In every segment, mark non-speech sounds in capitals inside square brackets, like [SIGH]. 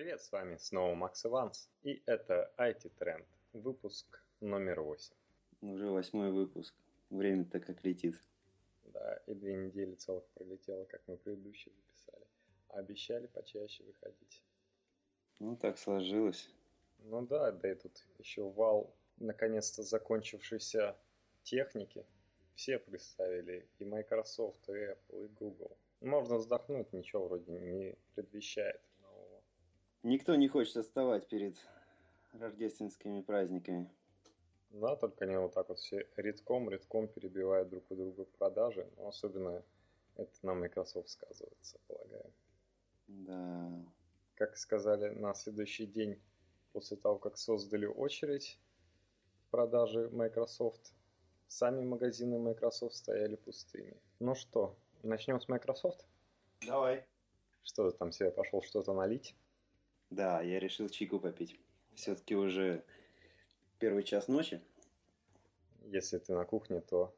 Привет, с вами снова Макс Иванс, и это IT Trend, выпуск номер 8. Уже восьмой выпуск, время-то как летит. Да, и две недели целых пролетело, как мы предыдущие записали. А обещали почаще выходить. Ну, так сложилось. Ну да, да и тут еще вал наконец-то закончившейся техники. Все представили, и Microsoft, и Apple, и Google. Можно вздохнуть, ничего вроде не предвещает. Никто не хочет отставать перед рождественскими праздниками. Да, только они вот так вот все редком, редком перебивают друг у друга продажи. Но особенно это на Microsoft сказывается, полагаю. Да. Как сказали, на следующий день после того, как создали очередь в продаже Microsoft, сами магазины Microsoft стояли пустыми. Ну что, начнем с Microsoft? Давай. Что ты там себе пошел что-то налить? Да, я решил чайку попить. Все-таки уже первый час ночи. Если ты на кухне, то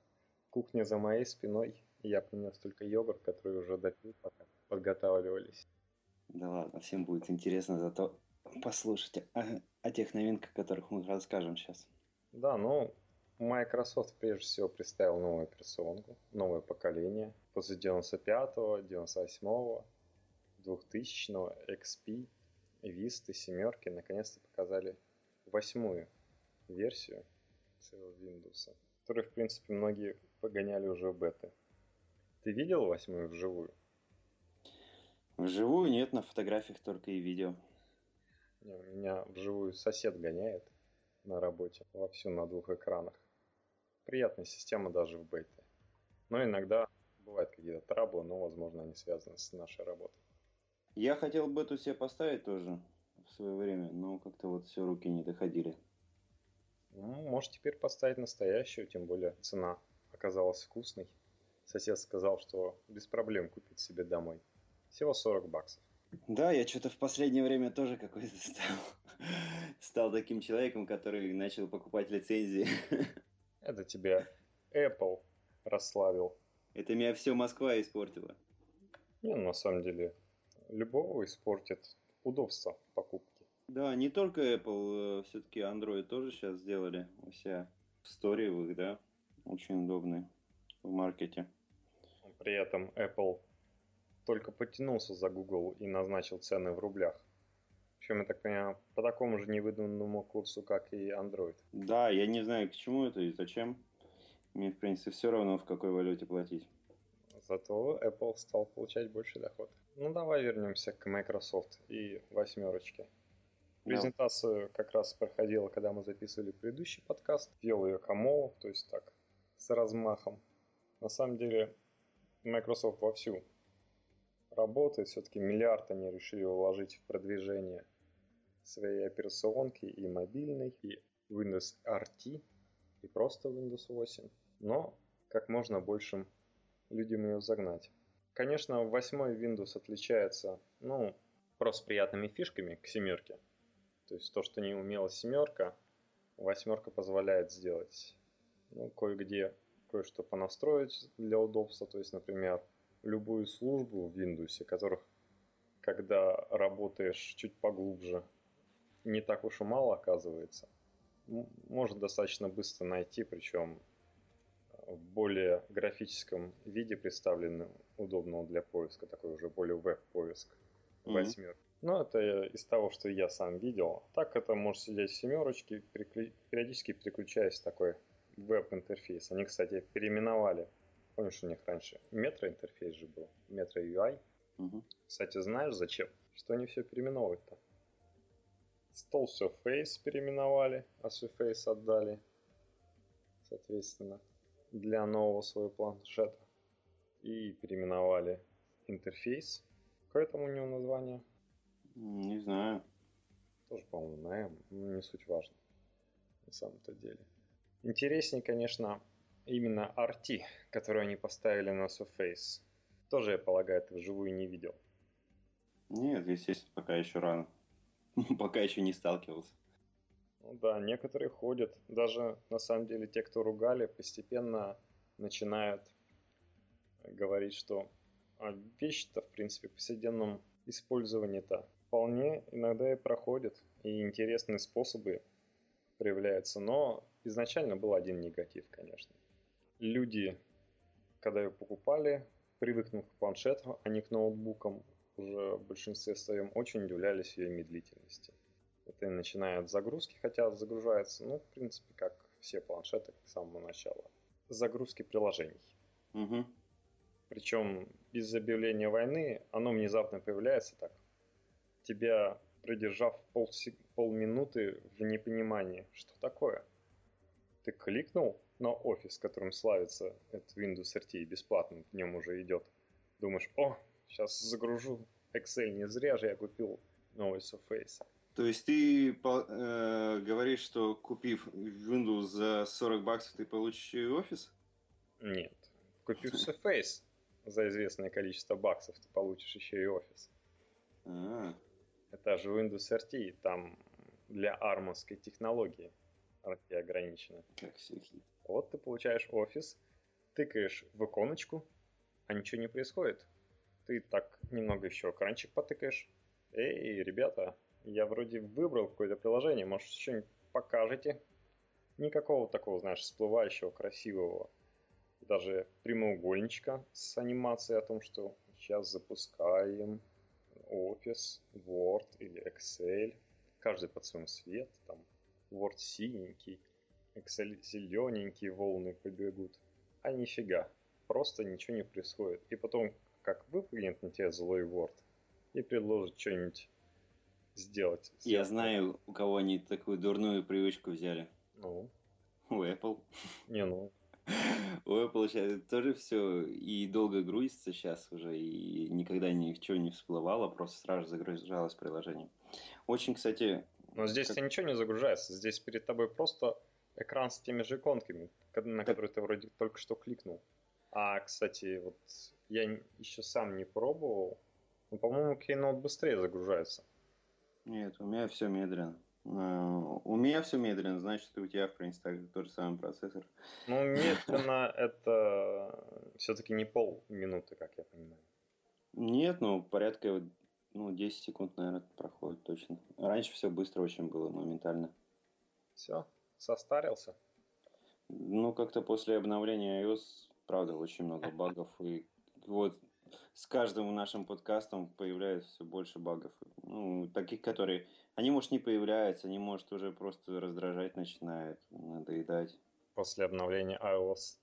кухня за моей спиной. Я принес только йогурт, который уже допил, пока подготавливались. Да ладно, всем будет интересно зато послушать о, о тех новинках, о которых мы расскажем сейчас. Да, ну, Microsoft прежде всего представил новую операционку, новое поколение. После 95-го, 98-го, 2000-го, XP, Vista, семерки наконец-то показали восьмую версию своего Windows, которую, в принципе, многие погоняли уже в беты. Ты видел восьмую вживую? Вживую нет, на фотографиях только и видео. Не, у меня вживую сосед гоняет на работе вовсю на двух экранах. Приятная система даже в бете. Но иногда бывают какие-то траблы, но, возможно, они связаны с нашей работой. Я хотел бету себе поставить тоже в свое время, но как-то вот все руки не доходили. Ну, можешь теперь поставить настоящую, тем более цена оказалась вкусной. Сосед сказал, что без проблем купить себе домой. Всего 40 баксов. Да, я что-то в последнее время тоже какой-то стал, [LAUGHS] стал таким человеком, который начал покупать лицензии. [LAUGHS] Это тебя Apple расслабил. Это меня все Москва испортила. Не, ну, на самом деле, любого испортит удобство покупки. Да, не только Apple, э, все-таки Android тоже сейчас сделали у себя в их, да, очень удобные в маркете. При этом Apple только потянулся за Google и назначил цены в рублях. Причем, я так понимаю, по такому же невыданному курсу, как и Android. Да, я не знаю, к чему это и зачем. Мне, в принципе, все равно, в какой валюте платить. Зато Apple стал получать больше доход. Ну, давай вернемся к Microsoft и восьмерочке. Презентацию как раз проходила, когда мы записывали предыдущий подкаст. Вел ее Камолов, то есть так, с размахом. На самом деле, Microsoft вовсю работает. Все-таки миллиард они решили вложить в продвижение своей операционки и мобильной, и Windows RT, и просто Windows 8. Но как можно большим людям ее загнать. Конечно, восьмой Windows отличается, ну, просто приятными фишками к семерке. То есть то, что не умела семерка, восьмерка позволяет сделать. Ну, кое-где кое-что понастроить для удобства. То есть, например, любую службу в Windows, которых, когда работаешь чуть поглубже, не так уж и мало оказывается. Можно достаточно быстро найти, причем в более графическом виде представлены, удобного для поиска, такой уже более веб-поиск mm-hmm. Но это из того, что я сам видел. Так это может сидеть в семерочке, периодически переключаясь в такой веб-интерфейс. Они, кстати, переименовали Помнишь, у них раньше Metro-интерфейс же был, Metro UI. Угу. Кстати, знаешь зачем? Что они все переименовывают-то? Стол Surface переименовали, а Surface отдали, соответственно, для нового своего планшета. И переименовали интерфейс. Какое там у него название? Не знаю. Тоже, по-моему, на M. Не суть важно. На самом-то деле. Интереснее, конечно, именно RT, которую они поставили на Surface. Тоже, я полагаю, ты вживую не видел. Нет, естественно, пока еще рано. [LAUGHS] пока еще не сталкивался. Ну да, некоторые ходят. Даже, на самом деле, те, кто ругали, постепенно начинают говорить, что а вещи-то, в принципе, в повседневном использовании-то вполне иногда и проходит, и интересные способы проявляются, но изначально был один негатив, конечно. Люди, когда ее покупали, привыкнув к планшету, а не к ноутбукам, уже в большинстве своем очень удивлялись ее медлительности. Это начиная от загрузки, хотя загружается, ну, в принципе, как все планшеты с самого начала. Загрузки приложений. Угу. Причем без объявления войны оно внезапно появляется так. Тебя продержав пол, полминуты в непонимании, что такое. Ты кликнул на офис, которым славится этот Windows RT бесплатно, в нем уже идет. Думаешь, о, сейчас загружу Excel, не зря же я купил новый Surface. То есть ты э, говоришь, что купив Windows за 40 баксов, ты получишь офис? Нет. Купив Surface за известное количество баксов, ты получишь еще и офис. А-а-а. Это же Windows RT, там для армовской технологии RT ограничено. Как все хит. Вот ты получаешь офис, тыкаешь в иконочку, а ничего не происходит. Ты так немного еще экранчик потыкаешь. Эй, ребята, я вроде выбрал какое-то приложение, может что-нибудь покажете? Никакого такого, знаешь, всплывающего, красивого, даже прямоугольничка с анимацией о том, что сейчас запускаем Office, Word или Excel, каждый под своим цвет, там Word синенький, Excel зелененький, волны побегут. А нифига, просто ничего не происходит. И потом, как выпрыгнет на тебя злой Word и предложит что-нибудь сделать. Я знаю, у кого они такую дурную привычку взяли. Ну? У Apple. Не, ну, [LAUGHS] у Apple сейчас тоже все и долго грузится сейчас уже, и никогда ничего не всплывало, просто сразу загружалось приложение. Очень, кстати... Но здесь как... ничего не загружается, здесь перед тобой просто экран с теми же иконками, на которые ты вроде только что кликнул. А, кстати, вот я еще сам не пробовал, но, по-моему, Keynote быстрее загружается. Нет, у меня все медленно. А, у меня все медленно, значит, и у тебя, в принципе, также тот же самый процессор. Ну, медленно [LAUGHS] это все-таки не полминуты, как я понимаю. Нет, ну, порядка ну, 10 секунд, наверное, проходит точно. Раньше все быстро очень было, моментально. Все, состарился? Ну, как-то после обновления iOS, правда, очень много [LAUGHS] багов. И вот с каждым нашим подкастом появляется все больше багов. Ну, таких, которые они, может, не появляются, они, может, уже просто раздражать начинают, надоедать. После обновления iOS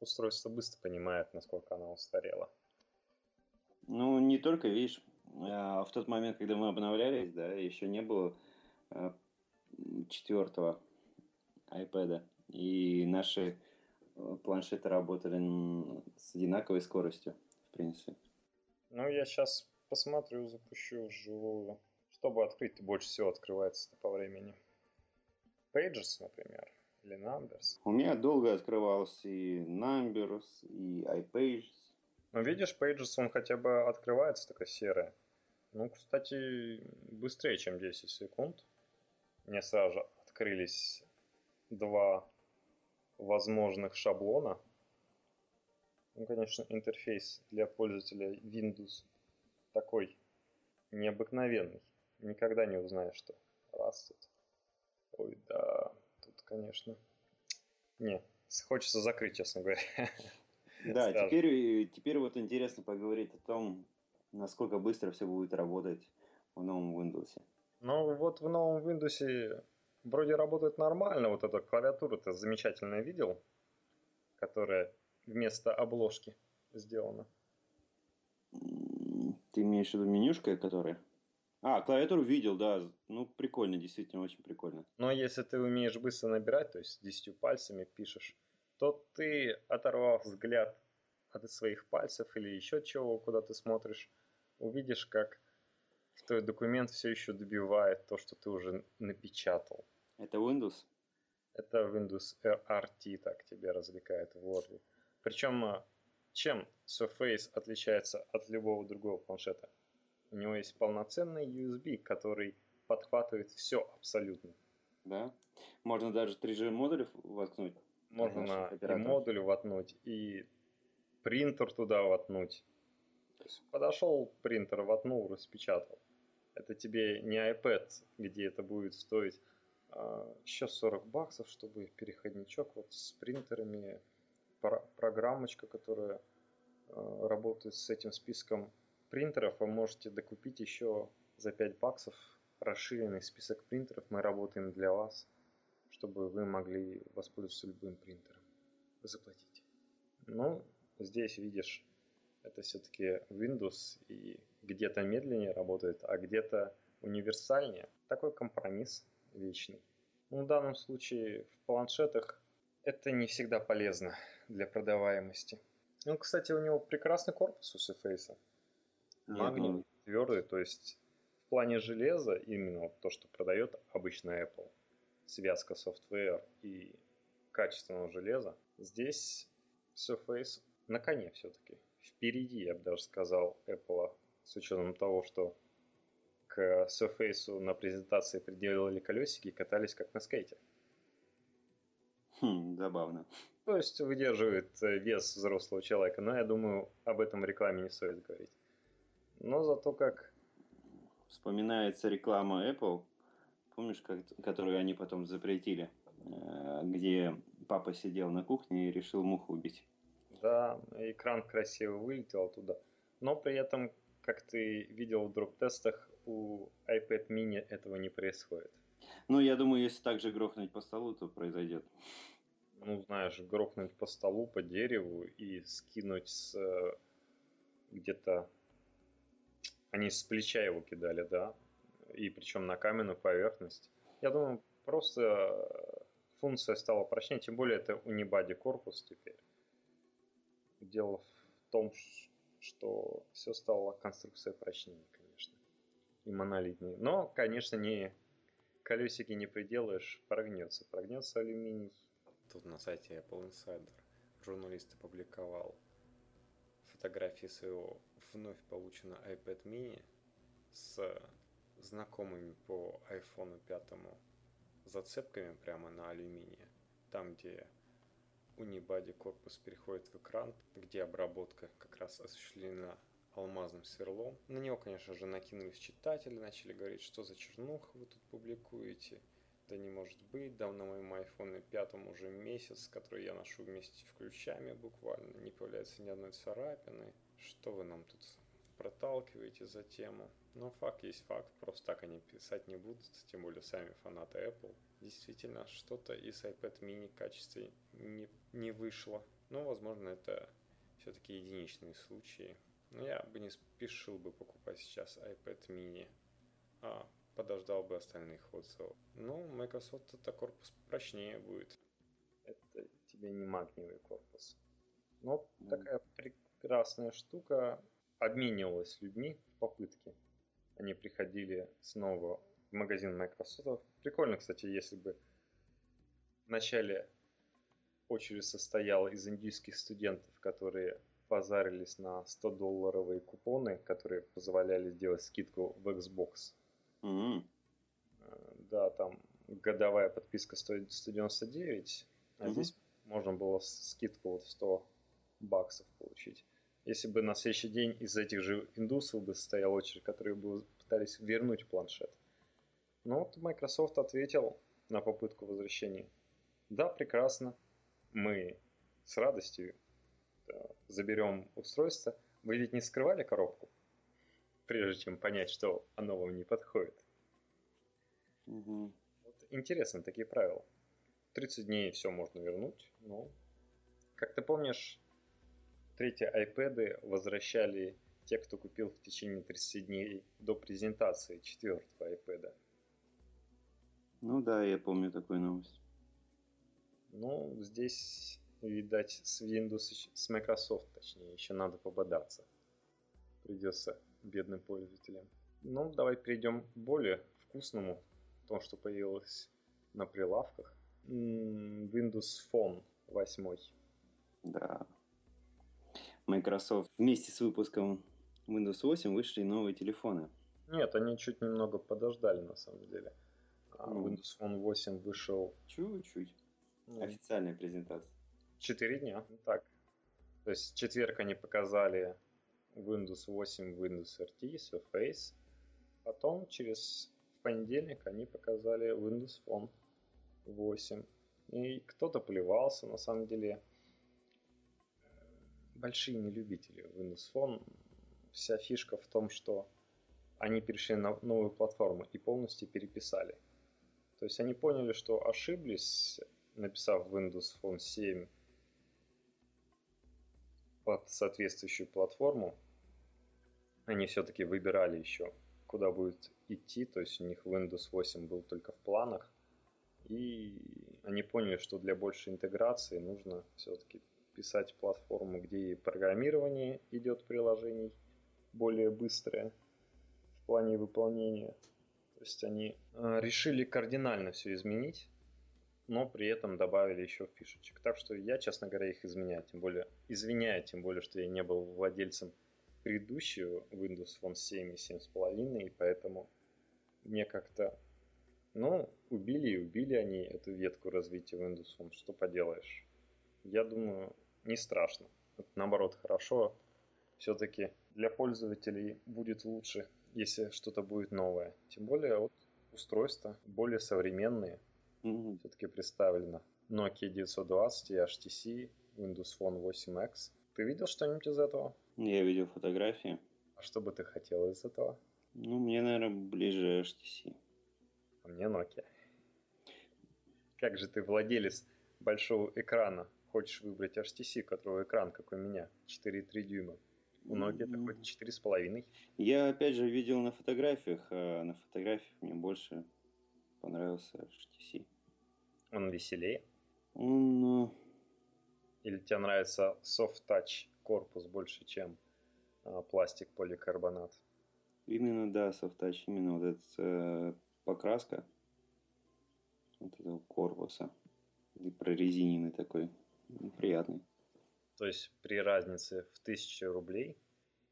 устройство быстро понимает, насколько оно устарело. Ну, не только, видишь, а, в тот момент, когда мы обновлялись, да, еще не было а, четвертого iPad, и наши а, планшеты работали с одинаковой скоростью, в принципе. Ну, я сейчас посмотрю, запущу вживую чтобы открыть, больше всего открывается по времени? Pages, например, или Numbers? У меня долго открывался и Numbers, и iPages. Ну, видишь, Pages, он хотя бы открывается такая серая. Ну, кстати, быстрее, чем 10 секунд. Мне сразу же открылись два возможных шаблона. Ну, конечно, интерфейс для пользователя Windows такой необыкновенный никогда не узнаешь, что раз тут. Ой, да, тут, конечно. Не, хочется закрыть, честно говоря. [LAUGHS] Да, теперь, теперь вот интересно поговорить о том, насколько быстро все будет работать в новом Windows. Ну, вот в новом Windows вроде работает нормально. Вот эта клавиатура-то замечательно видел, которая вместо обложки сделана. Ты имеешь в виду менюшка, которая? А, клавиатуру видел, да. Ну, прикольно, действительно, очень прикольно. Но если ты умеешь быстро набирать, то есть десятью пальцами пишешь, то ты, оторвав взгляд от своих пальцев или еще чего, куда ты смотришь, увидишь, как твой документ все еще добивает то, что ты уже напечатал. Это Windows? Это Windows RT так тебе развлекает в Word. Причем, а, чем Surface отличается от любого другого планшета? У него есть полноценный USB, который подхватывает все абсолютно. Да? Можно даже 3G модуль воткнуть? Можно и модуль воткнуть, и принтер туда воткнуть. То есть подошел принтер, воткнул, распечатал. Это тебе не iPad, где это будет стоить а, еще 40 баксов, чтобы переходничок вот с принтерами, программочка, которая а, работает с этим списком принтеров, вы можете докупить еще за 5 баксов расширенный список принтеров. Мы работаем для вас, чтобы вы могли воспользоваться любым принтером. Заплатите. Ну, здесь видишь, это все-таки Windows и где-то медленнее работает, а где-то универсальнее. Такой компромисс вечный. Ну, в данном случае в планшетах это не всегда полезно для продаваемости. Ну, кстати, у него прекрасный корпус у Surface. Магний, твердый, то есть в плане железа именно вот то, что продает обычно Apple, связка software и качественного железа, здесь Surface на коне все-таки. Впереди, я бы даже сказал, Apple, с учетом того, что к Surface на презентации приделали колесики и катались как на скейте. Хм, забавно. То есть выдерживает э, вес взрослого человека, но я думаю, об этом в рекламе не стоит говорить. Но зато как... Вспоминается реклама Apple, помнишь, как, которую они потом запретили, э, где папа сидел на кухне и решил муху убить. Да, экран красиво вылетел оттуда. Но при этом, как ты видел в дроп-тестах, у iPad mini этого не происходит. Ну, я думаю, если так же грохнуть по столу, то произойдет. Ну, знаешь, грохнуть по столу, по дереву и скинуть с э, где-то... Они с плеча его кидали, да? И причем на каменную поверхность. Я думаю, просто функция стала прочнее, тем более это унибади корпус теперь. Дело в том, что все стало конструкция прочнее, конечно, и монолитнее. Но, конечно, не колесики не приделаешь, прогнется. Прогнется алюминий. Тут на сайте Apple Insider журналист опубликовал фотографии своего вновь полученного iPad mini с знакомыми по iPhone 5 зацепками прямо на алюминии. Там, где Unibody корпус переходит в экран, где обработка как раз осуществлена алмазным сверлом. На него, конечно же, накинулись читатели, начали говорить, что за чернуха вы тут публикуете. Да не может быть, да на iPhone 5 уже месяц, который я ношу вместе с ключами буквально, не появляется ни одной царапины. Что вы нам тут проталкиваете за тему? Но факт есть факт, просто так они писать не будут, тем более сами фанаты Apple действительно что-то из iPad mini качестве не, не вышло. Но, возможно, это все-таки единичные случаи. Но я бы не спешил бы покупать сейчас iPad mini, а подождал бы остальных отзывов. Ну, Microsoft это корпус прочнее будет. Это тебе не магниевый корпус. Но mm. такая прекрасная штука обменивалась людьми в попытке. Они приходили снова в магазин Microsoft. Прикольно, кстати, если бы в начале очередь состояла из индийских студентов, которые позарились на 100-долларовые купоны, которые позволяли сделать скидку в Xbox. Mm-hmm. Да, там годовая подписка стоит 199, а mm-hmm. здесь можно было скидку вот в 100 баксов получить. Если бы на следующий день из этих же индусов бы стояла очередь, которые бы пытались вернуть планшет. Ну вот Microsoft ответил на попытку возвращения. Да, прекрасно. Мы с радостью заберем устройство. Вы ведь не скрывали коробку, прежде чем понять, что оно вам не подходит. Угу. Вот интересно такие правила. 30 дней все можно вернуть, но, как ты помнишь, третьи iPad возвращали те, кто купил в течение 30 дней до презентации четвертого iPad. Ну да, я помню такую новость. Ну, здесь, видать, с Windows, с Microsoft, точнее, еще надо пободаться. Придется бедным пользователям. Ну, давай перейдем к более вкусному, то, что появилось на прилавках. Windows Phone 8. Да. Microsoft вместе с выпуском Windows 8 вышли новые телефоны. Нет, они чуть немного подождали на самом деле. А Windows Phone 8 вышел... Чуть-чуть. Ну, Официальная презентация. Четыре дня, так. То есть четверг они показали Windows 8, Windows RT, Surface. Потом, через в понедельник, они показали Windows Phone 8. И кто-то плевался, на самом деле. Большие нелюбители Windows Phone. Вся фишка в том, что они перешли на новую платформу и полностью переписали. То есть они поняли, что ошиблись, написав Windows Phone 7 под соответствующую платформу, они все-таки выбирали еще, куда будет идти, то есть у них Windows 8 был только в планах, и они поняли, что для большей интеграции нужно все-таки писать платформу, где и программирование идет приложений более быстрое в плане выполнения. То есть они э, решили кардинально все изменить, но при этом добавили еще фишечек. Так что я, честно говоря, их изменяю, тем более извиняю, тем более, что я не был владельцем предыдущего Windows Phone 7 и 7.5, и поэтому мне как-то, ну, убили и убили они эту ветку развития Windows Phone, что поделаешь. Я думаю, не страшно. Это, наоборот, хорошо. Все-таки для пользователей будет лучше, если что-то будет новое. Тем более вот устройства более современные – mm-hmm. все-таки представлено. Nokia 920 и HTC, Windows Phone 8X. Ты видел что-нибудь из этого? Я видел фотографии. А что бы ты хотел из этого? Ну, мне, наверное, ближе HTC. А мне Nokia. Как же ты владелец большого экрана? Хочешь выбрать HTC, которого экран, как у меня, 4,3 дюйма. У Nokia mm-hmm. такой 4,5. Я, опять же, видел на фотографиях. А на фотографиях мне больше понравился HTC. Он веселее? Он... Э, Или тебе нравится soft touch корпус больше, чем а, пластик поликарбонат? Именно, да, soft touch, именно вот эта э, покраска вот этого корпуса. И прорезиненный такой, приятный. То есть при разнице в 1000 рублей,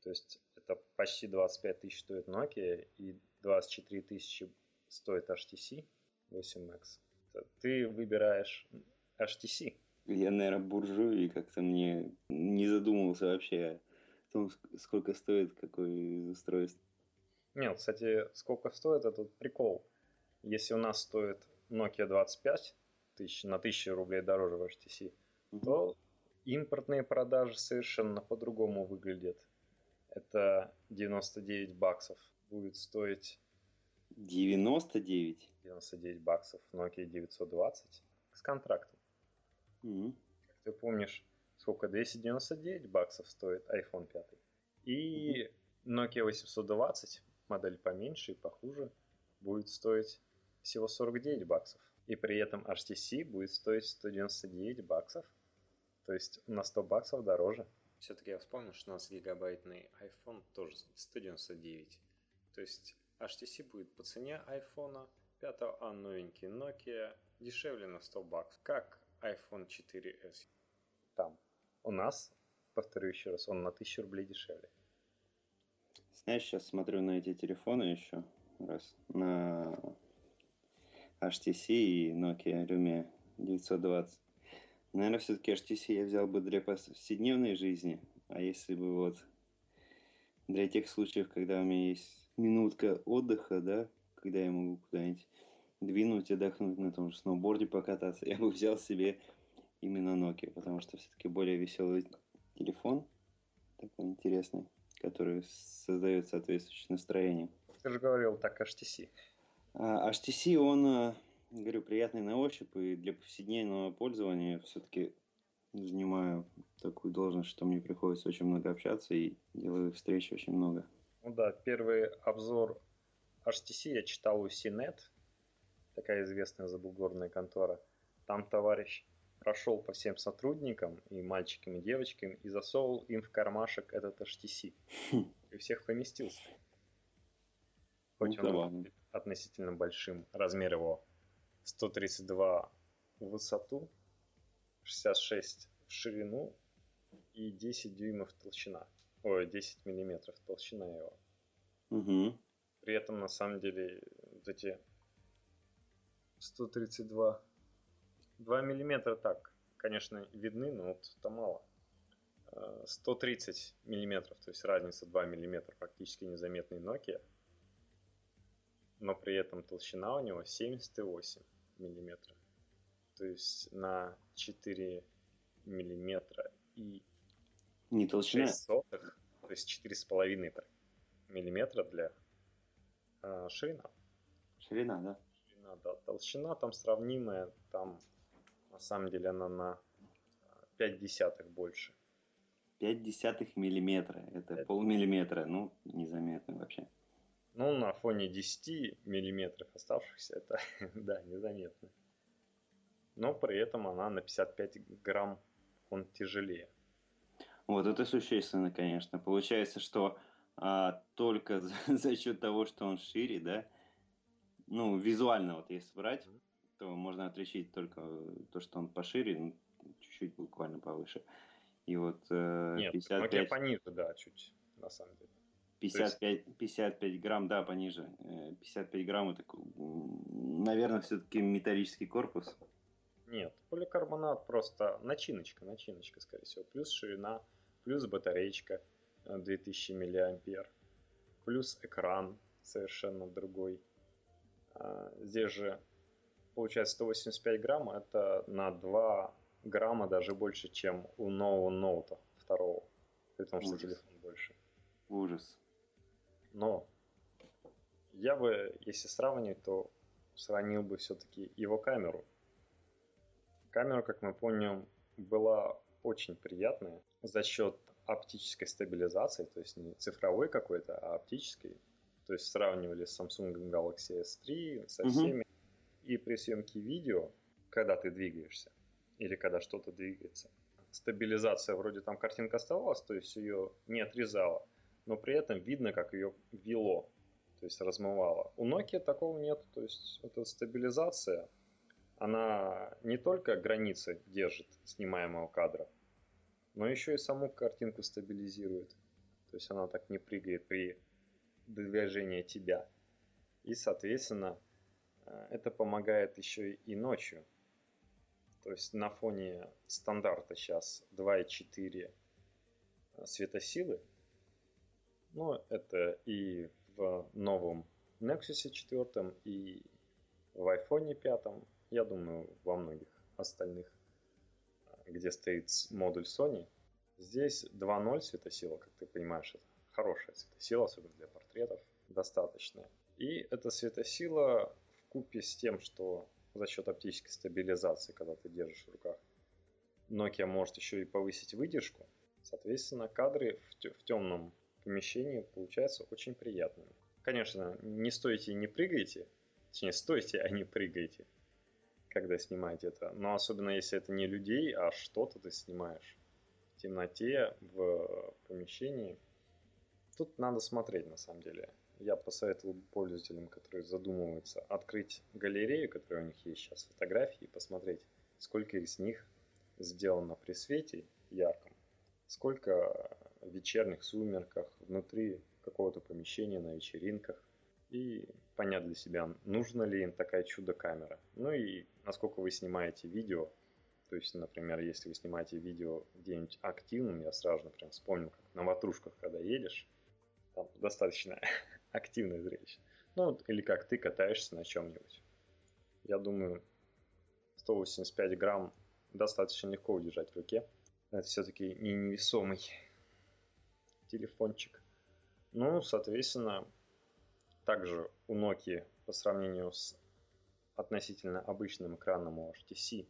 то есть это почти 25 тысяч стоит Nokia и 24 тысячи стоит HTC 8X, ты выбираешь HTC. Я, наверное, буржуй, и как-то мне не задумывался вообще о том, сколько стоит какой из устройств. Нет, кстати, сколько стоит, это прикол. Если у нас стоит Nokia 25 тысяч, на 1000 рублей дороже в HTC, угу. то импортные продажи совершенно по-другому выглядят. Это 99 баксов будет стоить 99? 99 баксов Nokia 920 с контрактом. Mm-hmm. Как ты помнишь, сколько 299 баксов стоит iPhone 5. И mm-hmm. Nokia 820, модель поменьше и похуже, будет стоить всего 49 баксов. И при этом HTC будет стоить 199 баксов. То есть на 100 баксов дороже. Все-таки я вспомнил, что у нас гигабайтный iPhone тоже 199. То есть HTC будет по цене iPhone 5, а новенький Nokia дешевле на 100 баксов, как iPhone 4s. Там. У нас, повторю еще раз, он на 1000 рублей дешевле. Знаешь, сейчас смотрю на эти телефоны еще раз. На HTC и Nokia Lumia 920. Наверное, все-таки HTC я взял бы для повседневной жизни. А если бы вот для тех случаев, когда у меня есть минутка отдыха, да, когда я могу куда-нибудь двинуть, отдохнуть на том же сноуборде покататься, [LAUGHS] я бы взял себе именно Nokia, потому что все-таки более веселый телефон, такой интересный, который создает соответствующее настроение. Ты же говорил так HTC. А, HTC, он, а, говорю, приятный на ощупь, и для повседневного пользования все-таки занимаю такую должность, что мне приходится очень много общаться и делаю встречи очень много. Ну да, первый обзор HTC я читал у CNET, такая известная забугорная контора. Там товарищ прошел по всем сотрудникам, и мальчикам, и девочкам, и засовывал им в кармашек этот HTC. И всех поместился. Хоть ну, он был относительно большим. Размер его 132 в высоту, 66 в ширину и 10 дюймов толщина. Ой, 10 миллиметров толщина его. Угу. При этом, на самом деле, вот эти 132 2 миллиметра так, конечно, видны, но вот это мало. 130 а, миллиметров, то есть разница 2 миллиметра, практически незаметный Nokia. но при этом толщина у него 78 миллиметров. То есть на 4 миллиметра и Не толщина. 6 сотых, то есть 4,5 миллиметра для э, ширина. Ширина, да? Ширина, да. Толщина там сравнимая, там на самом деле она на 5 десятых больше. 5 десятых миллиметра. Это Пять. полмиллиметра. Ну, незаметно вообще. Ну, на фоне 10 миллиметров оставшихся, это, [LAUGHS] да, незаметно. Но при этом она на 55 грамм он тяжелее. Вот это существенно, конечно. Получается, что а, только [LAUGHS] за, за счет того, что он шире, да, ну, визуально вот если брать, Мгм. то можно отличить только то, что он пошире, ну, чуть-чуть буквально повыше. И вот э, Нет, 55, Nokia пониже, да, чуть, на самом деле. 55, 55 грамм, да, пониже. Э, 55 грамм это, наверное, все-таки металлический корпус. Нет, поликарбонат просто начиночка, начиночка, скорее всего. Плюс ширина, плюс батареечка э, 2000 миллиампер, плюс экран совершенно другой. А, Здесь же получается 185 грамм, это на 2 грамма даже больше, чем у нового ноута второго, при том, что Ужас. телефон больше. Ужас. Но я бы, если сравнивать, то сравнил бы все-таки его камеру. Камера, как мы помним, была очень приятная за счет оптической стабилизации, то есть не цифровой какой-то, а оптической. То есть сравнивали с Samsung Galaxy S3 со всеми. И при съемке видео, когда ты двигаешься, или когда что-то двигается, стабилизация вроде там картинка оставалась, то есть ее не отрезала, но при этом видно, как ее вело, то есть размывало. У Nokia такого нет, то есть эта стабилизация, она не только границы держит снимаемого кадра, но еще и саму картинку стабилизирует. То есть она так не прыгает при движении тебя. И, соответственно, э, это помогает еще и ночью. То есть на фоне стандарта сейчас 2,4 светосилы, ну, это и в новом Nexus 4, и в iPhone 5, я думаю, во многих остальных, э, где стоит модуль Sony. Здесь 2.0 светосила, как ты понимаешь, это хорошая светосила, особенно для портретов, достаточная. И эта светосила в купе с тем, что за счет оптической стабилизации, когда ты держишь в руках, Nokia может еще и повысить выдержку. Соответственно, кадры в темном помещении получаются очень приятными. Конечно, не стойте и не прыгайте, точнее, стойте, а не прыгайте, когда снимаете это. Но особенно если это не людей, а что-то ты снимаешь в темноте, в помещении. Тут надо смотреть, на самом деле. Я посоветовал пользователям, которые задумываются, открыть галерею, которая у них есть сейчас, фотографии, и посмотреть, сколько из них сделано при свете ярком, сколько в вечерних сумерках, внутри какого-то помещения, на вечеринках, и понять для себя, нужна ли им такая чудо-камера. Ну и насколько вы снимаете видео, то есть, например, если вы снимаете видео где-нибудь активным, я сразу, например, вспомнил, как на ватрушках, когда едешь, там достаточно [LAUGHS] активное зрелище. Ну, или как ты катаешься на чем-нибудь. Я думаю, 185 грамм достаточно легко удержать в руке. Это все-таки не невесомый телефончик. Ну, соответственно, также у Nokia по сравнению с относительно обычным экраном у HTC,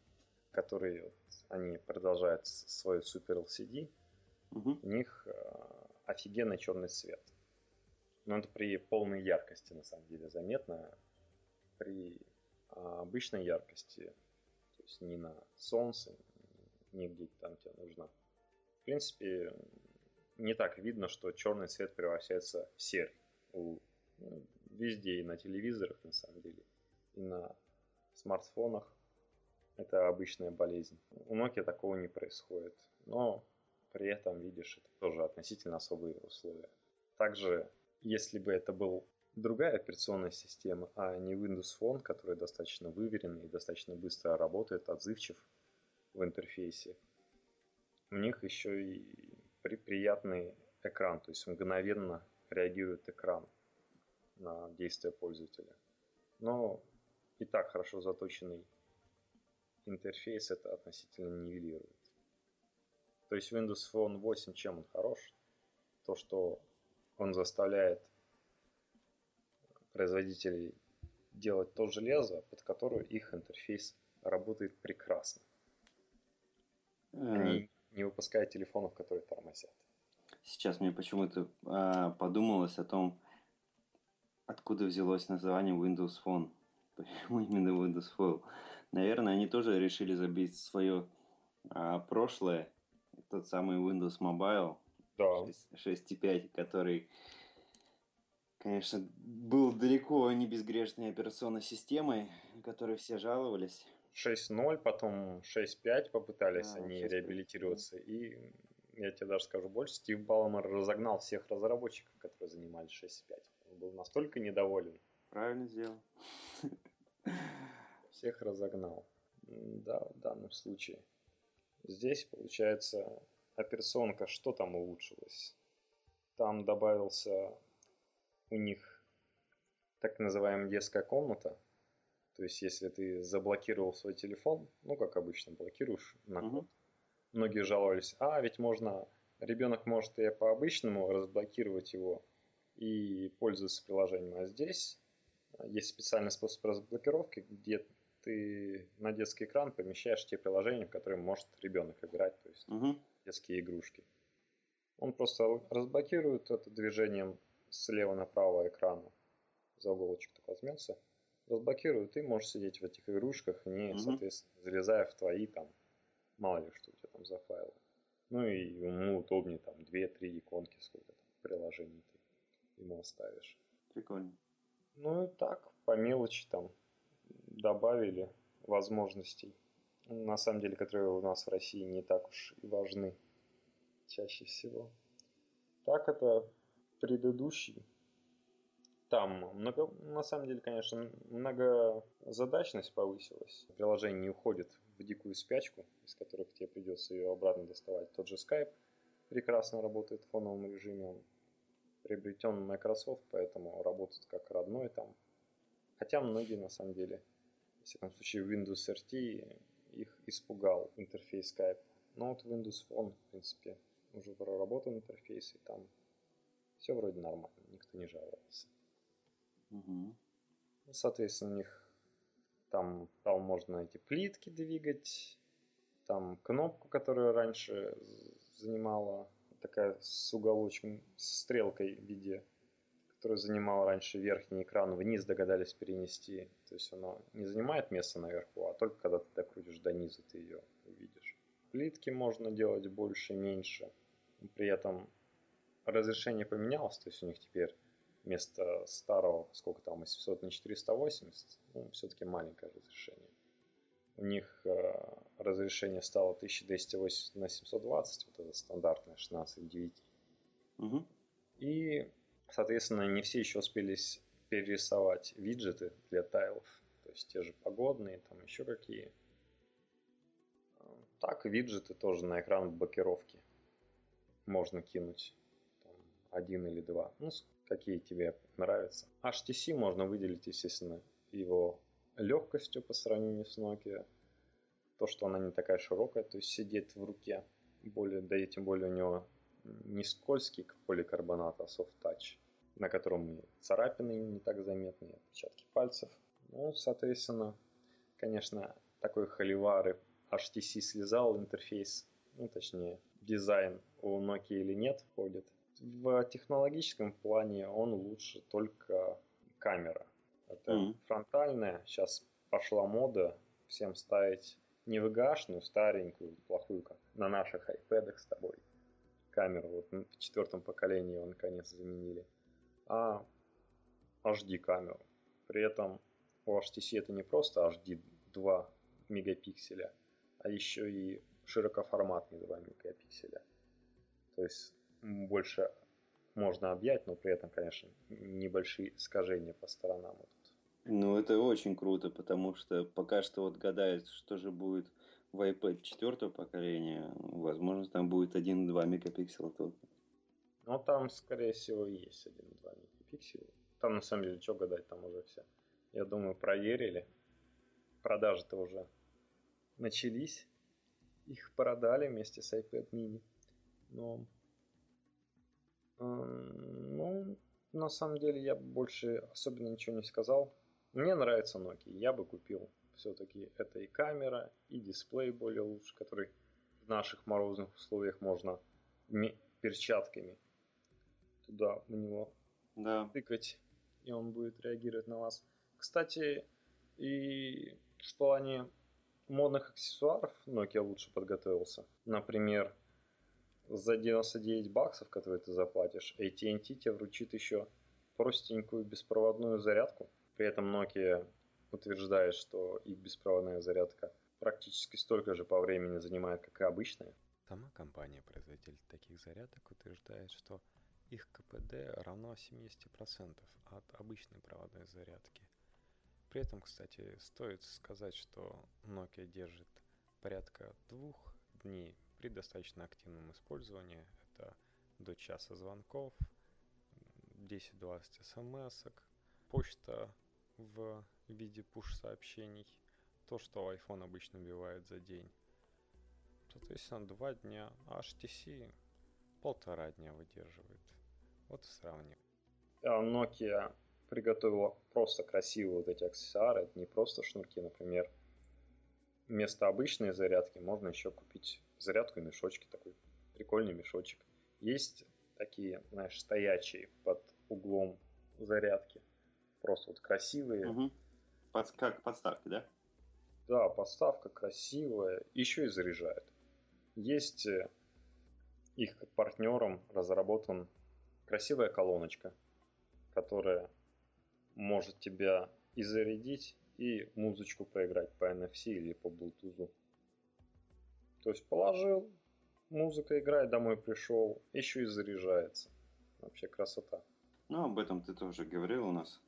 который они продолжают свой Super LCD, Мгм. у них э, офигенный черный цвет. Но это при полной яркости, на самом деле, заметно. При а, обычной яркости, то есть не на солнце, не где там тебе нужно. В принципе, не так видно, что черный цвет превращается в серый. У, везде, и на телевизорах, на самом деле, и на смартфонах. Это обычная болезнь. У Nokia такого не происходит. Но при этом, видишь, это тоже относительно особые условия. Также, если бы это был другая операционная система, а не Windows Phone, который достаточно выверенный и достаточно быстро работает, отзывчив в интерфейсе, у них еще и при приятный экран, то есть мгновенно реагирует экран на действия пользователя. Но и так хорошо заточенный интерфейс это относительно нивелирует. То есть Windows Phone 8 чем он хорош? То, что он заставляет производителей делать то железо, под которое их интерфейс работает прекрасно. Они не выпускают телефонов, которые тормозят. Сейчас мне почему-то а, подумалось о том, откуда взялось название Windows Phone. [LAUGHS] Почему именно Windows Phone? Наверное, они тоже решили забить свое а, прошлое, тот самый Windows Mobile да. 6.5, который, конечно, был далеко не безгрешной операционной системой, которой все жаловались. 6.0, потом 6.5 попытались а, они 6, реабилитироваться. Да. И я тебе даже скажу больше, Стив Балмер разогнал всех разработчиков, которые занимались 6.5. Он был настолько недоволен. Правильно сделал. [LAUGHS] Всех разогнал. Да, в данном случае. Здесь, получается, операционка, что там улучшилось? Там добавился у них так называемая детская комната, то есть, если ты заблокировал свой телефон, ну, как обычно, блокируешь на код. Угу. Многие жаловались, а, ведь можно, ребенок может и по-обычному разблокировать его и пользоваться приложением. А здесь есть специальный способ разблокировки, где ты на детский экран помещаешь те приложения, в которые может ребенок играть, то есть угу. детские игрушки. Он просто разблокирует это движением слева направо экрана, за уголочек так возьмется, разблокируют, ты можешь сидеть в этих игрушках, не, mm соответственно, залезая в твои там, мало ли что у тебя там за файлы. Ну и ему удобнее там 2-3 иконки, сколько там приложений ты ему оставишь. Прикольно. Ну и так, по мелочи там добавили возможностей, на самом деле, которые у нас в России не так уж и важны чаще всего. Так это предыдущий там много, на самом деле, конечно, многозадачность повысилась. Приложение не уходит в дикую спячку, из которых тебе придется ее обратно доставать. Тот же Skype прекрасно работает в фоновом режиме. Он приобретен Microsoft, поэтому работает как родной там. Хотя многие, на самом деле, в всяком случае, Windows RT их испугал интерфейс Skype. Но вот Windows Phone, в принципе, уже проработан интерфейс, и там все вроде нормально, никто не жаловался. Угу. Соответственно, у них там, там можно эти плитки двигать, там кнопку, которая раньше занимала такая с уголочком, с стрелкой в виде, которая занимала раньше верхний экран, вниз догадались перенести. То есть она не занимает место наверху, а только когда ты докрутишь до низа, ты ее увидишь. Плитки можно делать больше, меньше. При этом разрешение поменялось, то есть у них теперь вместо старого, сколько там, 800 на 480, ну, все-таки маленькое разрешение. У них э, разрешение стало 1280 на 720, вот это стандартное 16 Угу. И, соответственно, не все еще успели перерисовать виджеты для тайлов, то есть те же погодные, там еще какие. Так, виджеты тоже на экран блокировки можно кинуть там, один или два. Ну, какие тебе нравятся. HTC можно выделить, естественно, его легкостью по сравнению с Nokia. То, что она не такая широкая, то есть сидит в руке. Более, да и тем более у него не скользкий поликарбонат, а soft touch, на котором и царапины не так заметны, отпечатки пальцев. Ну, соответственно, конечно, такой холивары HTC слезал интерфейс, ну, точнее, дизайн у Nokia или нет, входит в технологическом плане он лучше только камера. Это mm-hmm. фронтальная. Сейчас пошла мода всем ставить не VGA-шную, старенькую, плохую, как на наших iPad с тобой камеру. Вот в четвертом поколении его наконец заменили. А HD камеру. При этом у HTC это не просто HD 2 мегапикселя, а еще и широкоформатный 2 мегапикселя. То есть больше можно объять, но при этом, конечно, небольшие искажения по сторонам. Вот. Ну, это очень круто, потому что пока что вот гадает, что же будет в iPad четвертого поколения. Возможно, там будет 1,2 мегапикселя только. Ну, там, скорее всего, есть 1,2 мегапикселя. Там на самом деле, что гадать, там уже все. Я думаю, проверили. Продажи-то уже начались. Их продали вместе с iPad mini. Но, ну, на самом деле я больше особенно ничего не сказал. Мне нравится Nokia. Я бы купил все-таки это и камера, и дисплей более лучше, который в наших морозных условиях можно перчатками туда в него да. тыкать, и он будет реагировать на вас. Кстати, и в плане модных аксессуаров Nokia лучше подготовился. Например, за 99 баксов, которые ты заплатишь, AT&T тебе вручит еще простенькую беспроводную зарядку. При этом Nokia утверждает, что их беспроводная зарядка практически столько же по времени занимает, как и обычная. Сама компания-производитель таких зарядок утверждает, что их КПД равно 70% от обычной проводной зарядки. При этом, кстати, стоит сказать, что Nokia держит порядка двух дней при достаточно активном использовании. Это до часа звонков, 10-20 смс, почта в виде push-сообщений, то, что iPhone обычно убивает за день. Соответственно, два дня, а HTC полтора дня выдерживает. Вот и сравним. А Nokia приготовила просто красивые вот эти аксессуары. Это не просто шнурки, например. Вместо обычной зарядки можно еще купить зарядку и мешочки. Такой прикольный мешочек. Есть такие, знаешь, стоячие под углом зарядки. Просто вот красивые. Угу. Под, как подставки, да? Да, подставка красивая. Еще и заряжает. Есть э, их партнером разработан красивая колоночка, которая может тебя и зарядить, и музычку поиграть по NFC или по Bluetooth. То есть положил, музыка играет, домой пришел, еще и заряжается. Вообще красота. Ну, об этом ты тоже говорил у нас.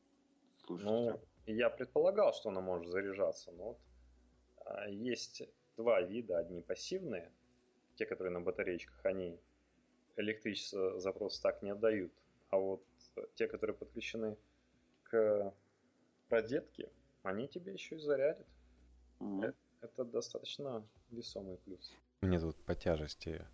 Слушай, ну, я предполагал, что она может заряжаться, но вот а, есть два вида. Одни пассивные, те, которые на батареечках, они электричество запрос так не отдают. А вот те, которые подключены к розетке, они тебе еще и зарядят. Mm-hmm. Это, это достаточно весомый плюс. Мне тут по тяжести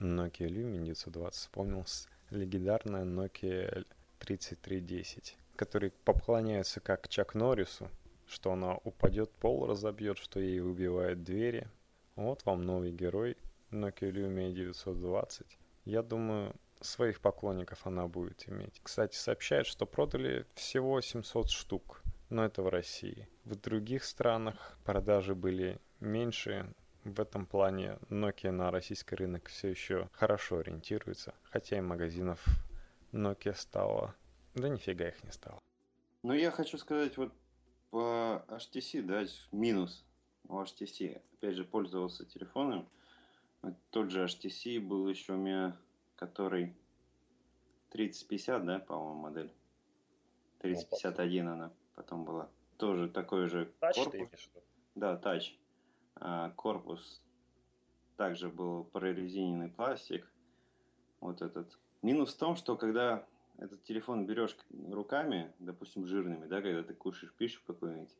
Nokia Lumia 920 вспомнился легендарная Nokia 3310, который поклоняется как Чак Норрису, что она упадет, пол разобьет, что ей убивает двери. Вот вам новый герой Nokia Lumia 920. Я думаю, своих поклонников она будет иметь. Кстати, сообщает, что продали всего 700 штук, но это в России. В других странах продажи были меньше. В этом плане Nokia на российский рынок все еще хорошо ориентируется, хотя и магазинов Nokia стало, да нифига их не стало. Ну, я хочу сказать, вот по HTC, да, минус у HTC. Опять же, пользовался телефоном. Тот же HTC был еще у меня который 3050, да, по-моему, модель. 3051 ну, она потом была. Тоже такой же тач корпус. Да, тач. А, корпус также был прорезиненный пластик. Вот этот. Минус в том, что когда этот телефон берешь руками, допустим, жирными, да, когда ты кушаешь пищу какую-нибудь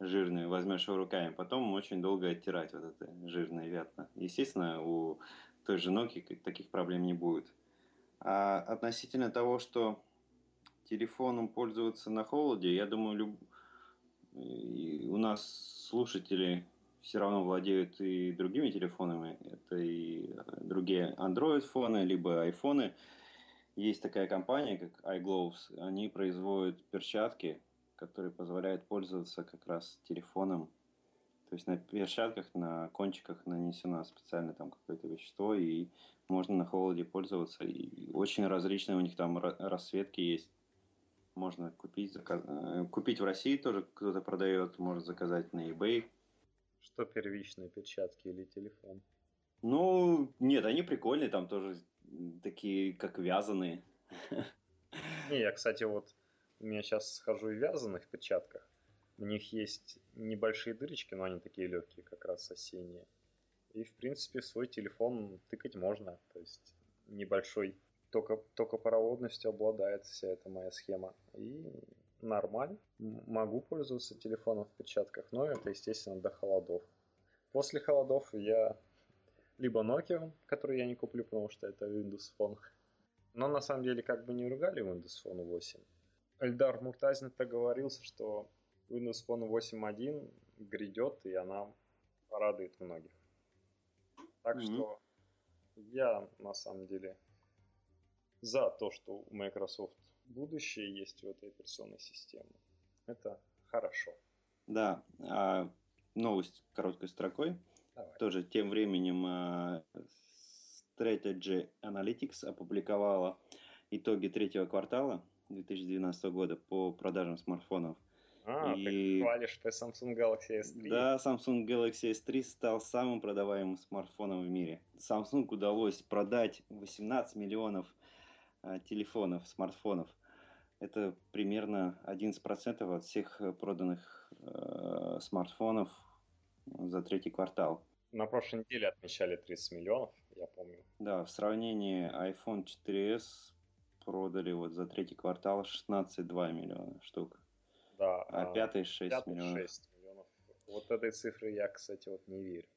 жирную, возьмешь его руками, потом очень долго оттирать вот это жирное вятно. Естественно, у той же Nokia таких проблем не будет. А относительно того, что телефоном пользоваться на холоде, я думаю, люб... у нас слушатели все равно владеют и другими телефонами. Это и другие Android-фоны, либо айфоны. Есть такая компания, как iGloves. Они производят перчатки, которые позволяют пользоваться как раз телефоном то есть на перчатках, на кончиках нанесено специально там какое-то вещество, и можно на холоде пользоваться. И очень различные у них там расцветки есть. Можно купить, заказ... Э, купить в России тоже кто-то продает, может заказать на eBay. Что первичные, перчатки или телефон? Ну, нет, они прикольные, там тоже такие, как вязаные. Не, я, кстати, вот у меня сейчас схожу в вязаных перчатках. У них есть небольшие дырочки, но они такие легкие, как раз осенние. И, в принципе, свой телефон тыкать можно. То есть небольшой только, только проводностью обладает вся эта моя схема. И нормально. Могу пользоваться телефоном в перчатках, но это, естественно, до холодов. После холодов я либо Nokia, который я не куплю, потому что это Windows Phone. Но на самом деле как бы не ругали Windows Phone 8. Эльдар Муртазин проговорился, что Windows Phone 8.1 грядет, и она порадует многих. Так mm-hmm. что я на самом деле за то, что у Microsoft будущее есть в этой операционной системе. Это хорошо. Да, а новость короткой строкой. Давай. Тоже тем временем uh, Strategy Analytics опубликовала итоги третьего квартала 2012 года по продажам смартфонов. А, и... ты хвалишь Samsung Galaxy S3. Да, Samsung Galaxy S3 стал самым продаваемым смартфоном в мире. Samsung удалось продать 18 миллионов э, телефонов, смартфонов. Это примерно 11% от всех проданных э, смартфонов за третий квартал. На прошлой неделе отмечали 30 миллионов, я помню. Да, в сравнении iPhone 4s продали вот за третий квартал 16,2 миллиона штук. Да. А, а пятый 6 пятый миллионов. 6 миллионов. Вот этой цифры я, кстати, вот не верю.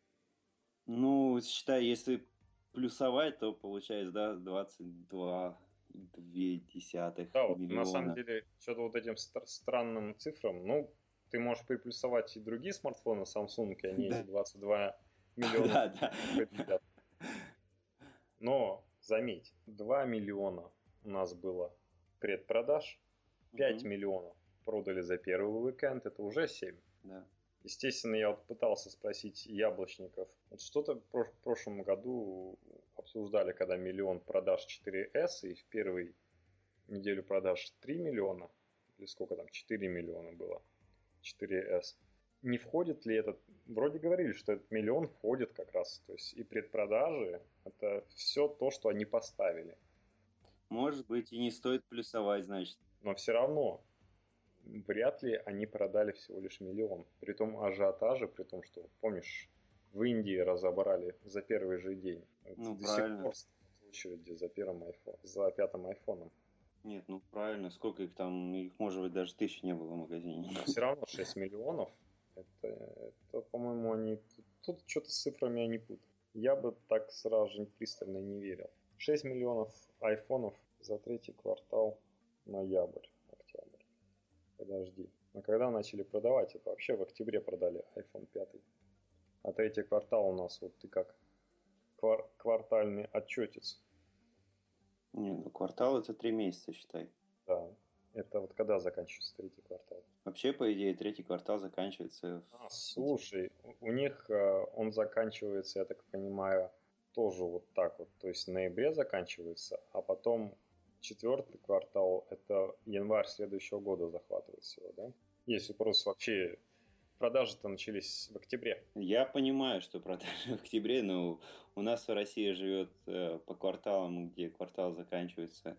Ну, считай, если плюсовать, то получается, да, 22 две десятых да, вот, миллиона. на самом деле, что-то вот этим стр- странным цифрам, ну, ты можешь приплюсовать и другие смартфоны Samsung, и они [LAUGHS] эти 22 миллиона. Да, да. Но, заметь, 2 миллиона у нас было предпродаж, 5 угу. миллионов продали за первый уикенд, это уже 7. Да. Естественно, я вот пытался спросить яблочников. Вот что-то в прошлом году обсуждали, когда миллион продаж 4S, и в первой неделю продаж 3 миллиона, или сколько там, 4 миллиона было, 4S. Не входит ли этот, вроде говорили, что этот миллион входит как раз, то есть и предпродажи, это все то, что они поставили. Может быть, и не стоит плюсовать, значит. Но все равно, вряд ли они продали всего лишь миллион. При том ажиотаже, при том, что, помнишь, в Индии разобрали за первый же день. Ну, До правильно. сих пор в очереди за первым iPhone, за пятым айфоном. Нет, ну правильно, сколько их там, их может быть даже тысячи не было в магазине. Но все равно 6 миллионов, это, это по-моему, они, тут что-то с цифрами они путают. Я бы так сразу же пристально не верил. 6 миллионов айфонов за третий квартал ноябрь, октябрь. Подожди. А когда начали продавать? Это вообще в октябре продали iPhone 5. А третий квартал у нас, вот ты как квар- квартальный отчетец. Не, ну квартал это три месяца, считай. Да. Это вот когда заканчивается третий квартал? Вообще, по идее, третий квартал заканчивается... А, слушай, у них э, он заканчивается, я так понимаю, тоже вот так вот. То есть в ноябре заканчивается, а потом четвертый квартал, это январь следующего года захватывает всего, да? Если просто вообще продажи-то начались в октябре. Я понимаю, что продажи [LAUGHS] в октябре, но у нас в России живет э, по кварталам, где квартал заканчивается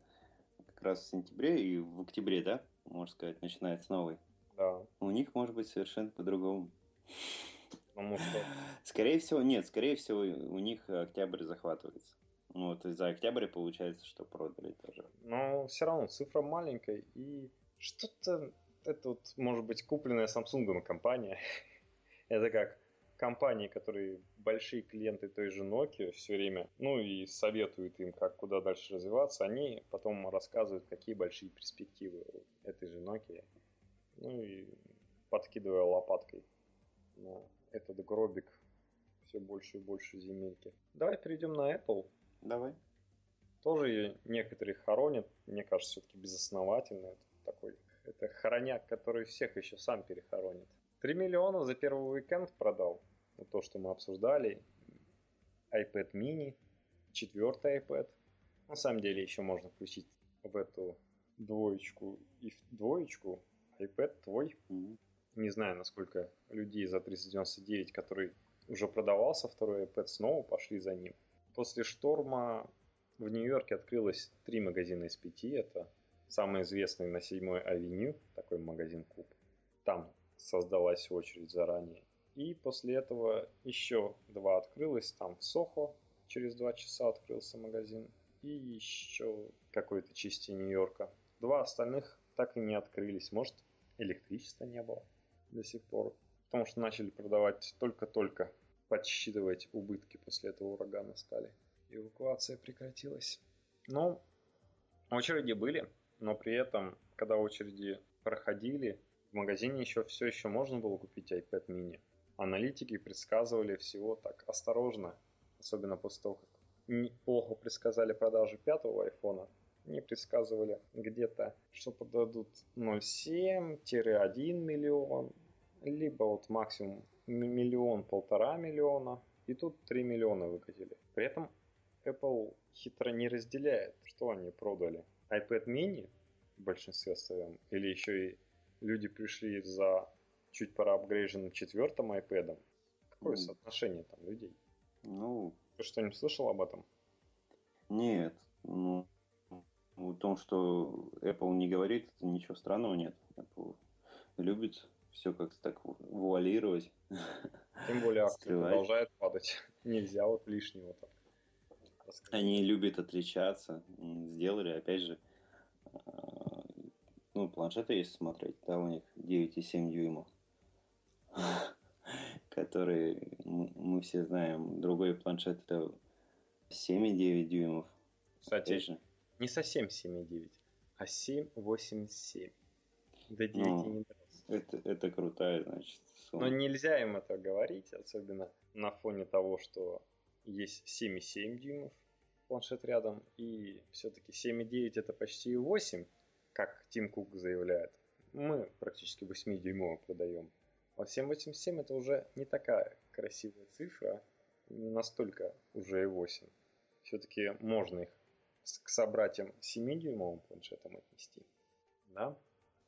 как раз в сентябре и в октябре, да, можно сказать, начинается новый. Да. У них может быть совершенно по-другому. Потому что... [SIGHS] Скорее всего, нет, скорее всего, у них октябрь захватывается. Вот из-за октября получается, что продали тоже. Но все равно цифра маленькая, и что-то это вот может быть купленная Samsung компания. [LAUGHS] это как компании, которые большие клиенты той же Nokia все время, ну и советуют им, как куда дальше развиваться, они потом рассказывают, какие большие перспективы этой же Nokia. Ну и подкидывая лопаткой на этот гробик все больше и больше земельки. Давай перейдем на Apple. Давай. Тоже ее некоторые хоронят, мне кажется, все-таки безосновательно. Это такой это хороняк, который всех еще сам перехоронит. 3 миллиона за первый уикенд продал. Вот то, что мы обсуждали. iPad mini, четвертый iPad. На самом деле еще можно включить в эту двоечку и в двоечку iPad твой. Не знаю, насколько людей за 399, который уже продавался, второй iPad, снова пошли за ним. После шторма в Нью-Йорке открылось три магазина из пяти. Это самый известный на 7 авеню, такой магазин Куб. Там создалась очередь заранее. И после этого еще два открылось. Там в Сохо через два часа открылся магазин. и еще какой-то части Нью-Йорка. Два остальных так и не открылись. Может, электричества не было до сих пор. Потому что начали продавать только-только, подсчитывать убытки после этого урагана стали. Эвакуация прекратилась. Но очереди были, но при этом, когда очереди проходили, в магазине еще все еще можно было купить iPad mini. Аналитики предсказывали всего так осторожно, особенно после того, как плохо предсказали продажи пятого айфона, не предсказывали где-то, что продадут 0,7-1 миллион, либо вот максимум миллион-полтора миллиона, и тут 3 миллиона выкатили. При этом Apple хитро не разделяет, что они продали. iPad mini в большинстве своем, или еще и люди пришли за чуть проапгрейженным четвертым iPad. Какое mm. соотношение там людей? Ну... Ты что-нибудь слышал об этом? Нет. Ну, в том, что Apple не говорит, это ничего странного нет. Apple любит все как-то так вуалировать. Тем более акции продолжают падать. [LAUGHS] Нельзя вот лишнего так. Они любят отличаться. Сделали, опять же, а, ну, планшеты, если смотреть, да, у них 9,7 дюймов, [LAUGHS] которые мы все знаем. Другой планшет это 7,9 дюймов. Кстати, же. Не совсем 7,9, а 7,87. До 9 ну, не это, это крутая, значит, сумма. Но нельзя им это говорить, особенно на фоне того, что есть 7,7 дюймов планшет рядом, и все-таки 7,9 это почти 8, как Тим Кук заявляет. Мы практически 8-дюймово продаем. А 7,87 это уже не такая красивая цифра, не настолько уже и 8. Все-таки можно их к собратьям 7-дюймовым планшетам отнести. Да?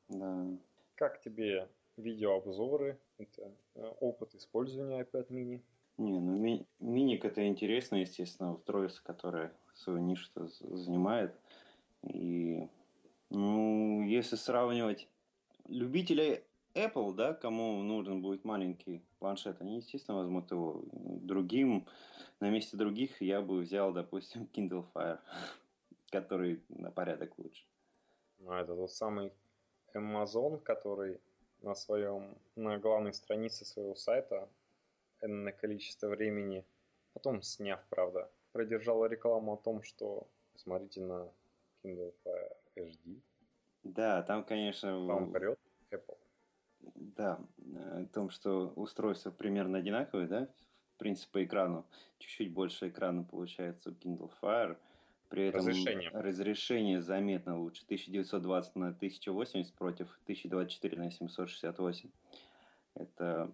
Да. Как тебе видеообзоры? Это э, опыт использования iPad mini? Не, ну ми- миник это интересно, естественно, устройство, которое свою нишу занимает. И, ну, если сравнивать любителей Apple, да, кому нужен будет маленький планшет, они, естественно, возьмут его. Другим, на месте других я бы взял, допустим, Kindle Fire, который на порядок лучше. Ну, это тот самый Amazon, который на своем, на главной странице своего сайта энное количество времени, потом сняв, правда, продержал рекламу о том, что смотрите на Kindle Fire HD. Да, там, конечно... Там вперед Apple. Да, о том, что устройство примерно одинаковое, да, в принципе, по экрану. Чуть-чуть больше экрана получается у Kindle Fire – при этом разрешение. разрешение заметно лучше. 1920 на 1080 против 1024 на 768. Это,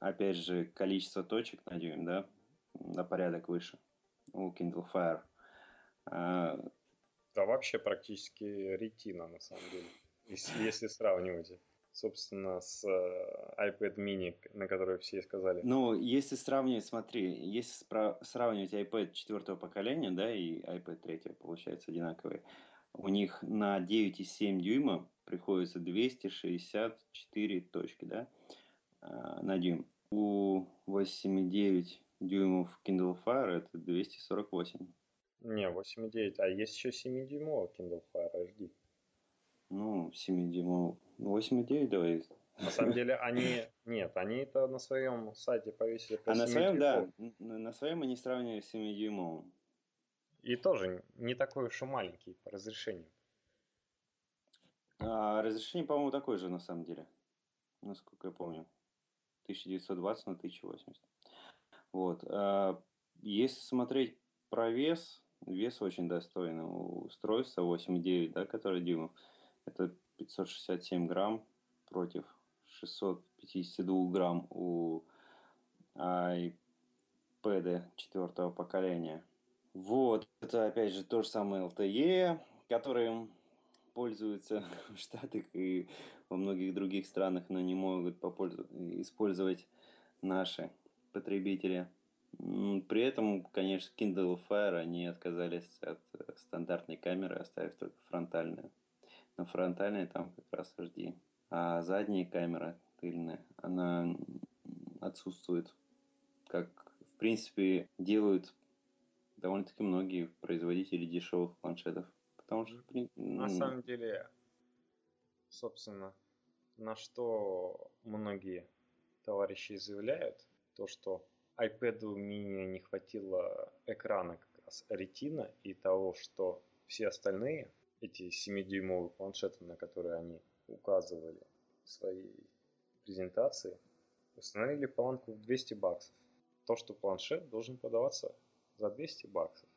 опять же, количество точек на дюйм, да, на порядок выше у Kindle Fire. А... Да, вообще практически ретина, на самом деле, если, если сравнивать собственно, с э, iPad mini, на который все сказали. Ну, если сравнивать, смотри, если сравнивать iPad четвертого поколения, да, и iPad третьего, получается, одинаковые, у них на 9,7 дюйма приходится 264 точки, да, а, на дюйм. У 8,9 дюймов Kindle Fire это 248. Не, 8,9, а есть еще 7-дюймовый Kindle Fire HD. Ну, 7-дюймовый 8,9 давай. На самом [LAUGHS] деле они... Нет, они это на своем сайте повесили. А на своем, да. На своем они сравнивали с 7-дюймовым. И тоже не такой уж и маленький по разрешению. А разрешение, по-моему, такое же на самом деле. Насколько я помню. 1920 на 1080. Вот. А если смотреть про вес, вес очень достойный у устройства 8,9, да, который дюймов. Это 567 грамм против 652 грамм у iPad четвертого поколения. Вот, это опять же то же самое LTE, которым пользуются в Штатах и во многих других странах, но не могут использовать наши потребители. При этом, конечно, Kindle Fire они отказались от стандартной камеры, оставив только фронтальную. На фронтальной там как раз HD. А задняя камера тыльная, она отсутствует. Как, в принципе, делают довольно-таки многие производители дешевых планшетов. Потому что, на самом деле, собственно, на что многие товарищи заявляют, то что iPad mini не хватило экрана как раз Retina и того, что все остальные, эти 7-дюймовые планшеты, на которые они указывали в своей презентации, установили планку в 200 баксов. То, что планшет должен продаваться за 200 баксов.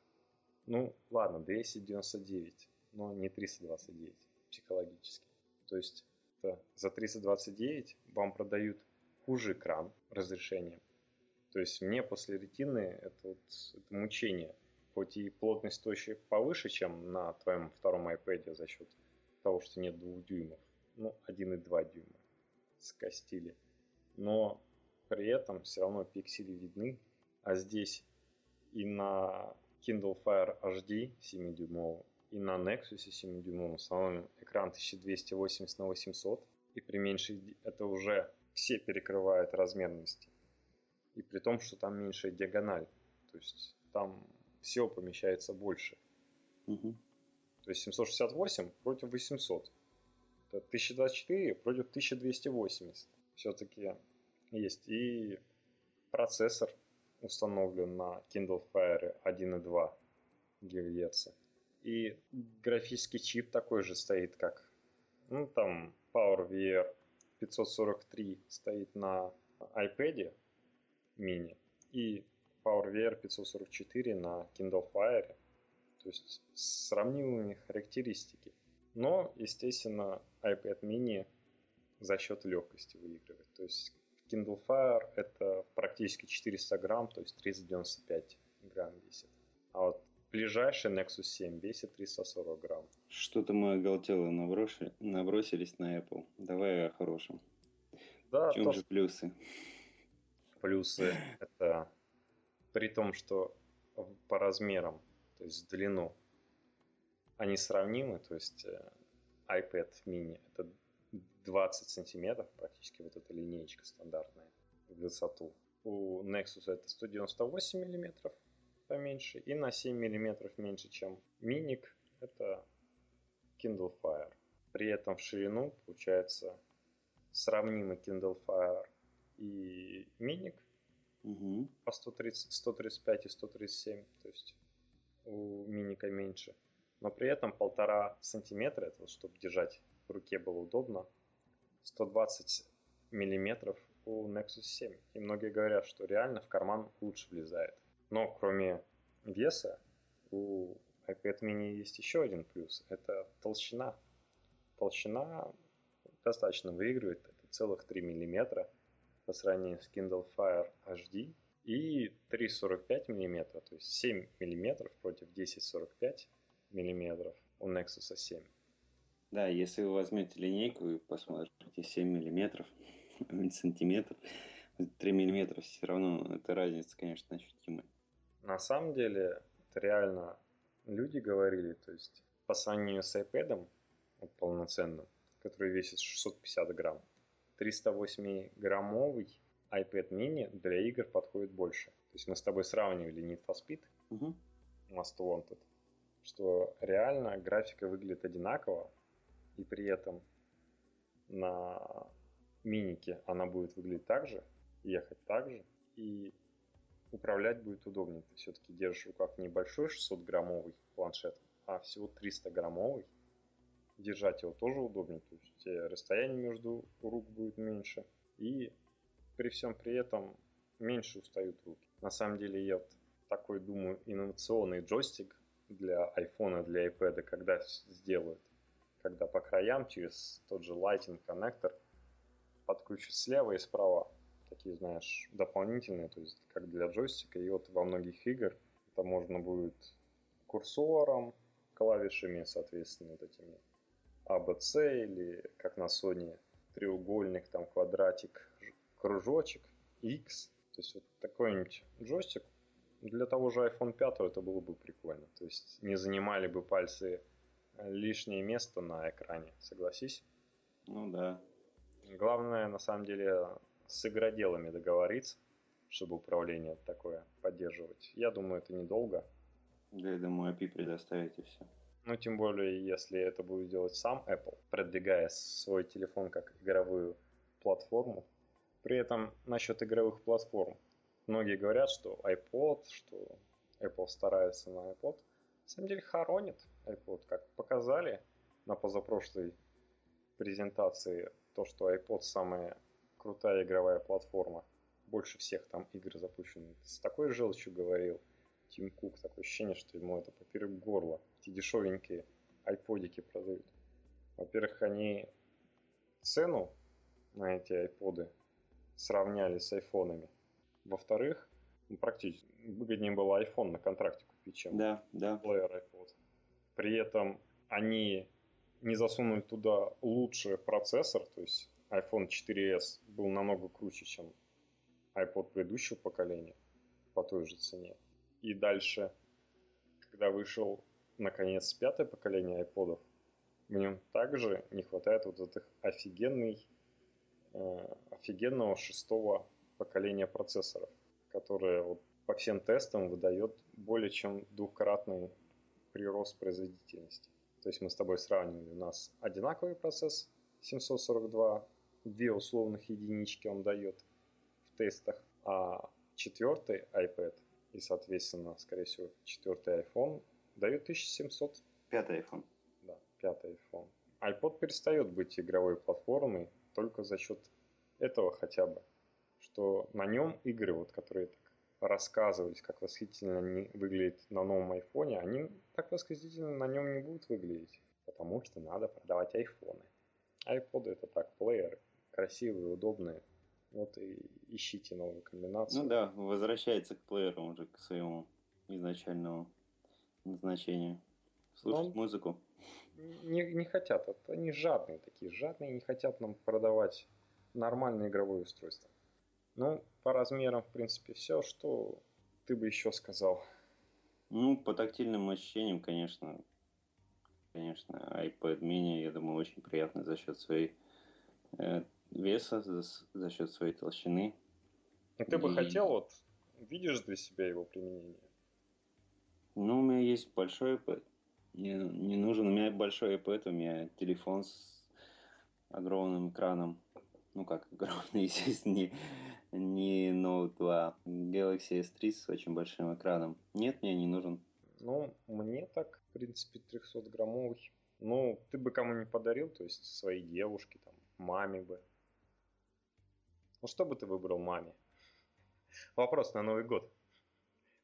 Ну, ладно, 299, но не 329 психологически. То есть это за 329 вам продают хуже экран разрешением. То есть мне после ретины это, вот, это мучение. Хоть и плотность точки повыше, чем на твоем втором iPad за счет того, что нет двух дюймов. Ну, 1,2 дюйма скостили. Но при этом все равно пиксели видны. А здесь и на Kindle Fire HD 7-дюймовом, и на Nexus 7-дюймовом самом экран 1280 на 800. И при меньшей это уже все перекрывают размерности. И при том, что там меньшая диагональ. То есть там всего помещается больше. Угу. То есть 768 против 800. Это 1024 против 1280. Все-таки есть. И процессор установлен на Kindle Fire 1.2 ГГц. И графический чип такой же стоит, как ну, там PowerVR 543 стоит на iPad mini и PowerVR 544 на Kindle Fire. То есть сравнимые характеристики. Но, естественно, iPad mini за счет легкости выигрывает. То есть Kindle Fire это практически 400 грамм, то есть 395 грамм весит. А вот ближайший Nexus 7 весит 340 грамм. Что-то мы оголтело набросили, набросились на Apple. Давай о хорошем. Да, в чем то, же плюсы? Плюсы это при том, что по размерам, то есть в длину, они сравнимы, то есть э, iPad mini это 20 сантиметров, практически вот эта линеечка стандартная в высоту. У Nexus это 198 миллиметров поменьше и на 7 миллиметров меньше, чем миник, это Kindle Fire. При этом в ширину получается сравнимый Kindle Fire и миник угу. по 130, 135 и 137, то есть у миника меньше. Но при этом полтора сантиметра, это чтобы держать в руке было удобно, 120 миллиметров у Nexus 7. И многие говорят, что реально в карман лучше влезает. Но кроме веса, у iPad mini есть еще один плюс. Это толщина. Толщина достаточно выигрывает. Это целых 3 миллиметра по сравнению с Kindle Fire HD. И 3,45 миллиметра, то есть 7 миллиметров против 10,45 миллиметров у Nexus 7. Да, если вы возьмете линейку и посмотрите 7 миллиметров, [LAUGHS] сантиметров, 3 миллиметра все равно, это разница, конечно, ощутимая. На самом деле, это реально люди говорили, то есть по сравнению с iPad вот, полноценным, который весит 650 грамм, 308-граммовый iPad mini для игр подходит больше. То есть мы с тобой сравнивали Need for Speed, угу. Most Wanted, что реально графика выглядит одинаково, и при этом на минике она будет выглядеть так же, ехать так же, и управлять будет удобнее. Ты все-таки держишь в руках небольшой 600-граммовый планшет, а всего 300-граммовый. Держать его тоже удобнее, то есть расстояние между рук будет меньше. И при всем при этом меньше устают руки. На самом деле я вот такой думаю инновационный джойстик для iPhone, для iPad, когда сделают когда по краям через тот же Lightning коннектор подключат слева и справа такие, знаешь, дополнительные, то есть как для джойстика. И вот во многих играх это можно будет курсором, клавишами, соответственно, вот этими ABC или как на Sony треугольник, там квадратик, кружочек, X. То есть вот такой-нибудь джойстик для того же iPhone 5 это было бы прикольно. То есть не занимали бы пальцы лишнее место на экране, согласись? Ну да. Главное, на самом деле, с игроделами договориться, чтобы управление такое поддерживать. Я думаю, это недолго. Да, я думаю, API предоставить и все. Ну, тем более, если это будет делать сам Apple, продвигая свой телефон как игровую платформу. При этом насчет игровых платформ. Многие говорят, что iPod, что Apple старается на iPod. На самом деле хоронит iPod, как показали на позапрошлой презентации, то, что iPod самая крутая игровая платформа. Больше всех там игр запущено. С такой желчью говорил Тим Кук. Такое ощущение, что ему это поперек горла. Эти дешевенькие айподики продают. Во-первых, они цену на эти айподы сравняли с айфонами. Во-вторых, ну, практически выгоднее было iPhone на контракте купить, чем да, да. плеер iPod. При этом они не засунули туда лучший процессор, то есть iPhone 4s был намного круче, чем iPod предыдущего поколения по той же цене. И дальше, когда вышел наконец пятое поколение iPod, в нем также не хватает вот этих офигенный, э, офигенного шестого поколения процессоров, которые вот по всем тестам выдает более чем двукратный прирост производительности. То есть мы с тобой сравнивали, у нас одинаковый процесс 742, две условных единички он дает в тестах, а четвертый iPad и, соответственно, скорее всего, четвертый iPhone дает 1700. Пятый iPhone. Да, пятый iPhone. iPod перестает быть игровой платформой только за счет этого хотя бы, что на нем игры, вот, которые так рассказывались, как восхитительно они выглядят на новом айфоне, они так восхитительно на нем не будут выглядеть, потому что надо продавать айфоны. iPod это так, плееры, красивые, удобные. Вот и ищите новую комбинацию. Ну да, возвращается к плееру уже, к своему изначальному назначению. Слушать Но музыку. Не, не хотят, они жадные такие, жадные, не хотят нам продавать нормальное игровое устройство. Ну, по размерам, в принципе, все. Что ты бы еще сказал? Ну, по тактильным ощущениям, конечно, конечно, iPad mini, я думаю, очень приятный за счет своей э, веса, за, за счет своей толщины. И ты бы хотел, вот, видишь для себя его применение? Ну, у меня есть большой iPad. Не, не нужен, у меня большой iPad, у меня телефон с огромным экраном. Ну как, огромный, [LAUGHS] естественно, не, не Note 2. Galaxy S3 с очень большим экраном. Нет, мне не нужен. Ну, мне так, в принципе, 300-граммовый. Ну, ты бы кому не подарил, то есть своей девушке, там, маме бы. Ну, что бы ты выбрал маме? Вопрос на Новый год,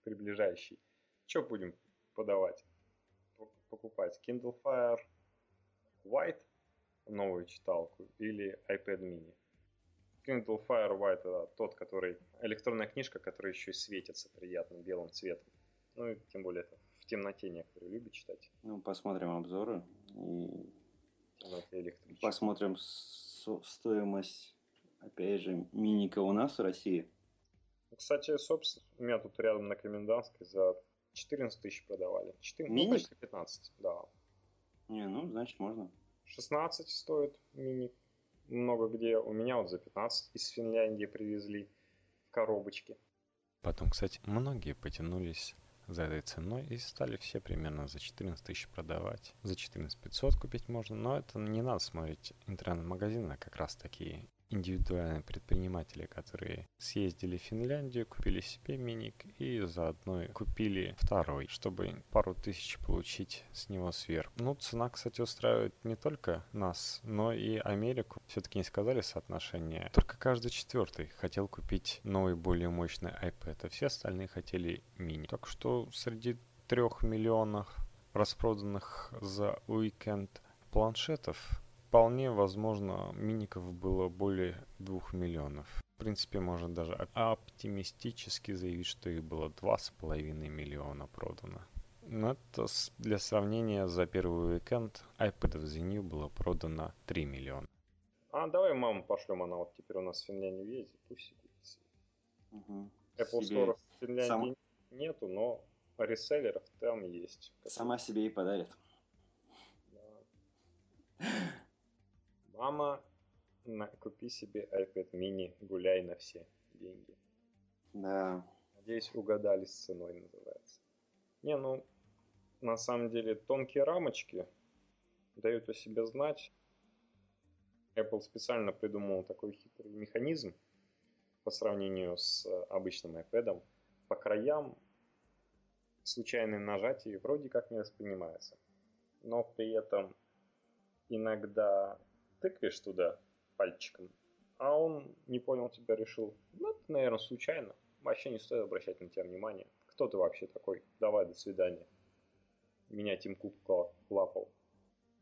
приближающий. Что будем подавать? Покупать Kindle Fire White, новую читалку, или iPad mini? Kindle Fire White это тот, который электронная книжка, которая еще и светится приятным белым цветом. Ну и тем более это в темноте некоторые любят читать. Ну, посмотрим обзоры и посмотрим стоимость, опять же, миника у нас в России. Кстати, собственно, у меня тут рядом на Комендантской за 14 тысяч продавали. 14, Миник? ну, почти 15, да. Не, ну, значит, можно. 16 стоит миник много где. У меня вот за 15 из Финляндии привезли в коробочке. Потом, кстати, многие потянулись за этой ценой и стали все примерно за 14 тысяч продавать. За 14 500 купить можно, но это не надо смотреть интернет-магазины, а как раз такие индивидуальные предприниматели, которые съездили в Финляндию, купили себе миник и заодно купили второй, чтобы пару тысяч получить с него сверху. Ну, цена, кстати, устраивает не только нас, но и Америку. Все-таки не сказали соотношение. Только каждый четвертый хотел купить новый, более мощный iPad, а все остальные хотели мини. Так что среди трех миллионов распроданных за уикенд планшетов Вполне возможно, миников было более двух миллионов. В принципе, можно даже оптимистически заявить, что их было два с половиной миллиона продано. Но это для сравнения за первый уикенд iPad в The было продано 3 миллиона. А давай маму пошлем, она вот теперь у нас в Финляндию ездит, пусть купит. Угу. Apple себе Store в Финляндии сам... нету, но реселлеров там есть. Сама себе и подарит. Да. Мама, на, купи себе iPad mini, гуляй на все деньги. Да. Надеюсь, угадали с ценой называется. Не, ну, на самом деле тонкие рамочки дают о себе знать. Apple специально придумал такой хитрый механизм по сравнению с обычным iPad. По краям случайное нажатие вроде как не воспринимается. Но при этом иногда тыкаешь туда пальчиком, а он не понял тебя, решил, ну, это, наверное, случайно. Вообще не стоит обращать на тебя внимание. Кто ты вообще такой? Давай, до свидания. Меня Тим Кук лапал.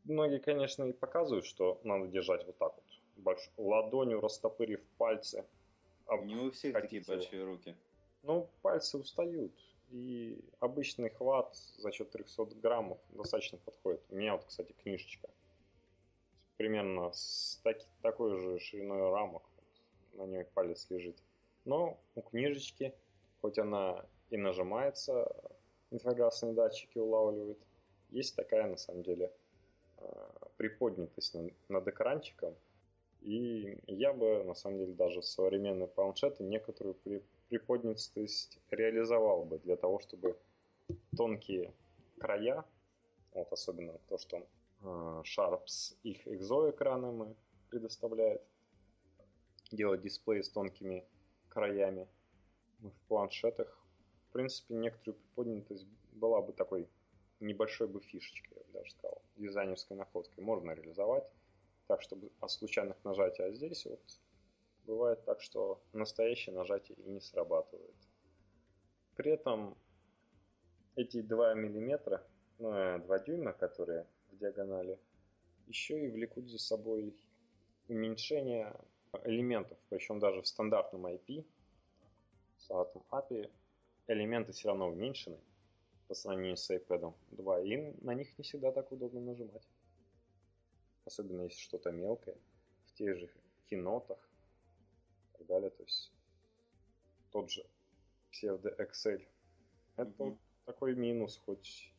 Многие, конечно, и показывают, что надо держать вот так вот. Больш... Ладонью растопырив пальцы. Не у всех такие большие руки. Ну, пальцы устают. И обычный хват за счет 300 граммов достаточно подходит. У меня вот, кстати, книжечка. Примерно с таки, такой же шириной рамок. На ней палец лежит. Но у книжечки, хоть она и нажимается, инфракрасные датчики улавливает, есть такая, на самом деле, а, приподнятость над экранчиком. И я бы, на самом деле, даже современные планшеты некоторую приподнятость реализовал бы для того, чтобы тонкие края, вот особенно то, что э, Sharps их экзоэкранами предоставляет, делать дисплей с тонкими краями в планшетах. В принципе, некоторую приподнятость была бы такой небольшой бы фишечкой, я бы даже сказал, дизайнерской находкой. Можно реализовать так, чтобы от случайных нажатий, а здесь вот Бывает так, что настоящее нажатие и не срабатывает. При этом эти 2 мм, ну, 2 э, дюйма, которые в диагонали, еще и влекут за собой уменьшение элементов, причем даже в стандартном IP, в стандартном API, элементы все равно уменьшены по сравнению с iPad 2, и на них не всегда так удобно нажимать. Особенно если что-то мелкое, в тех же кинотах, так далее. То есть тот же псевдо Excel. Это mm-hmm. такой минус, хоть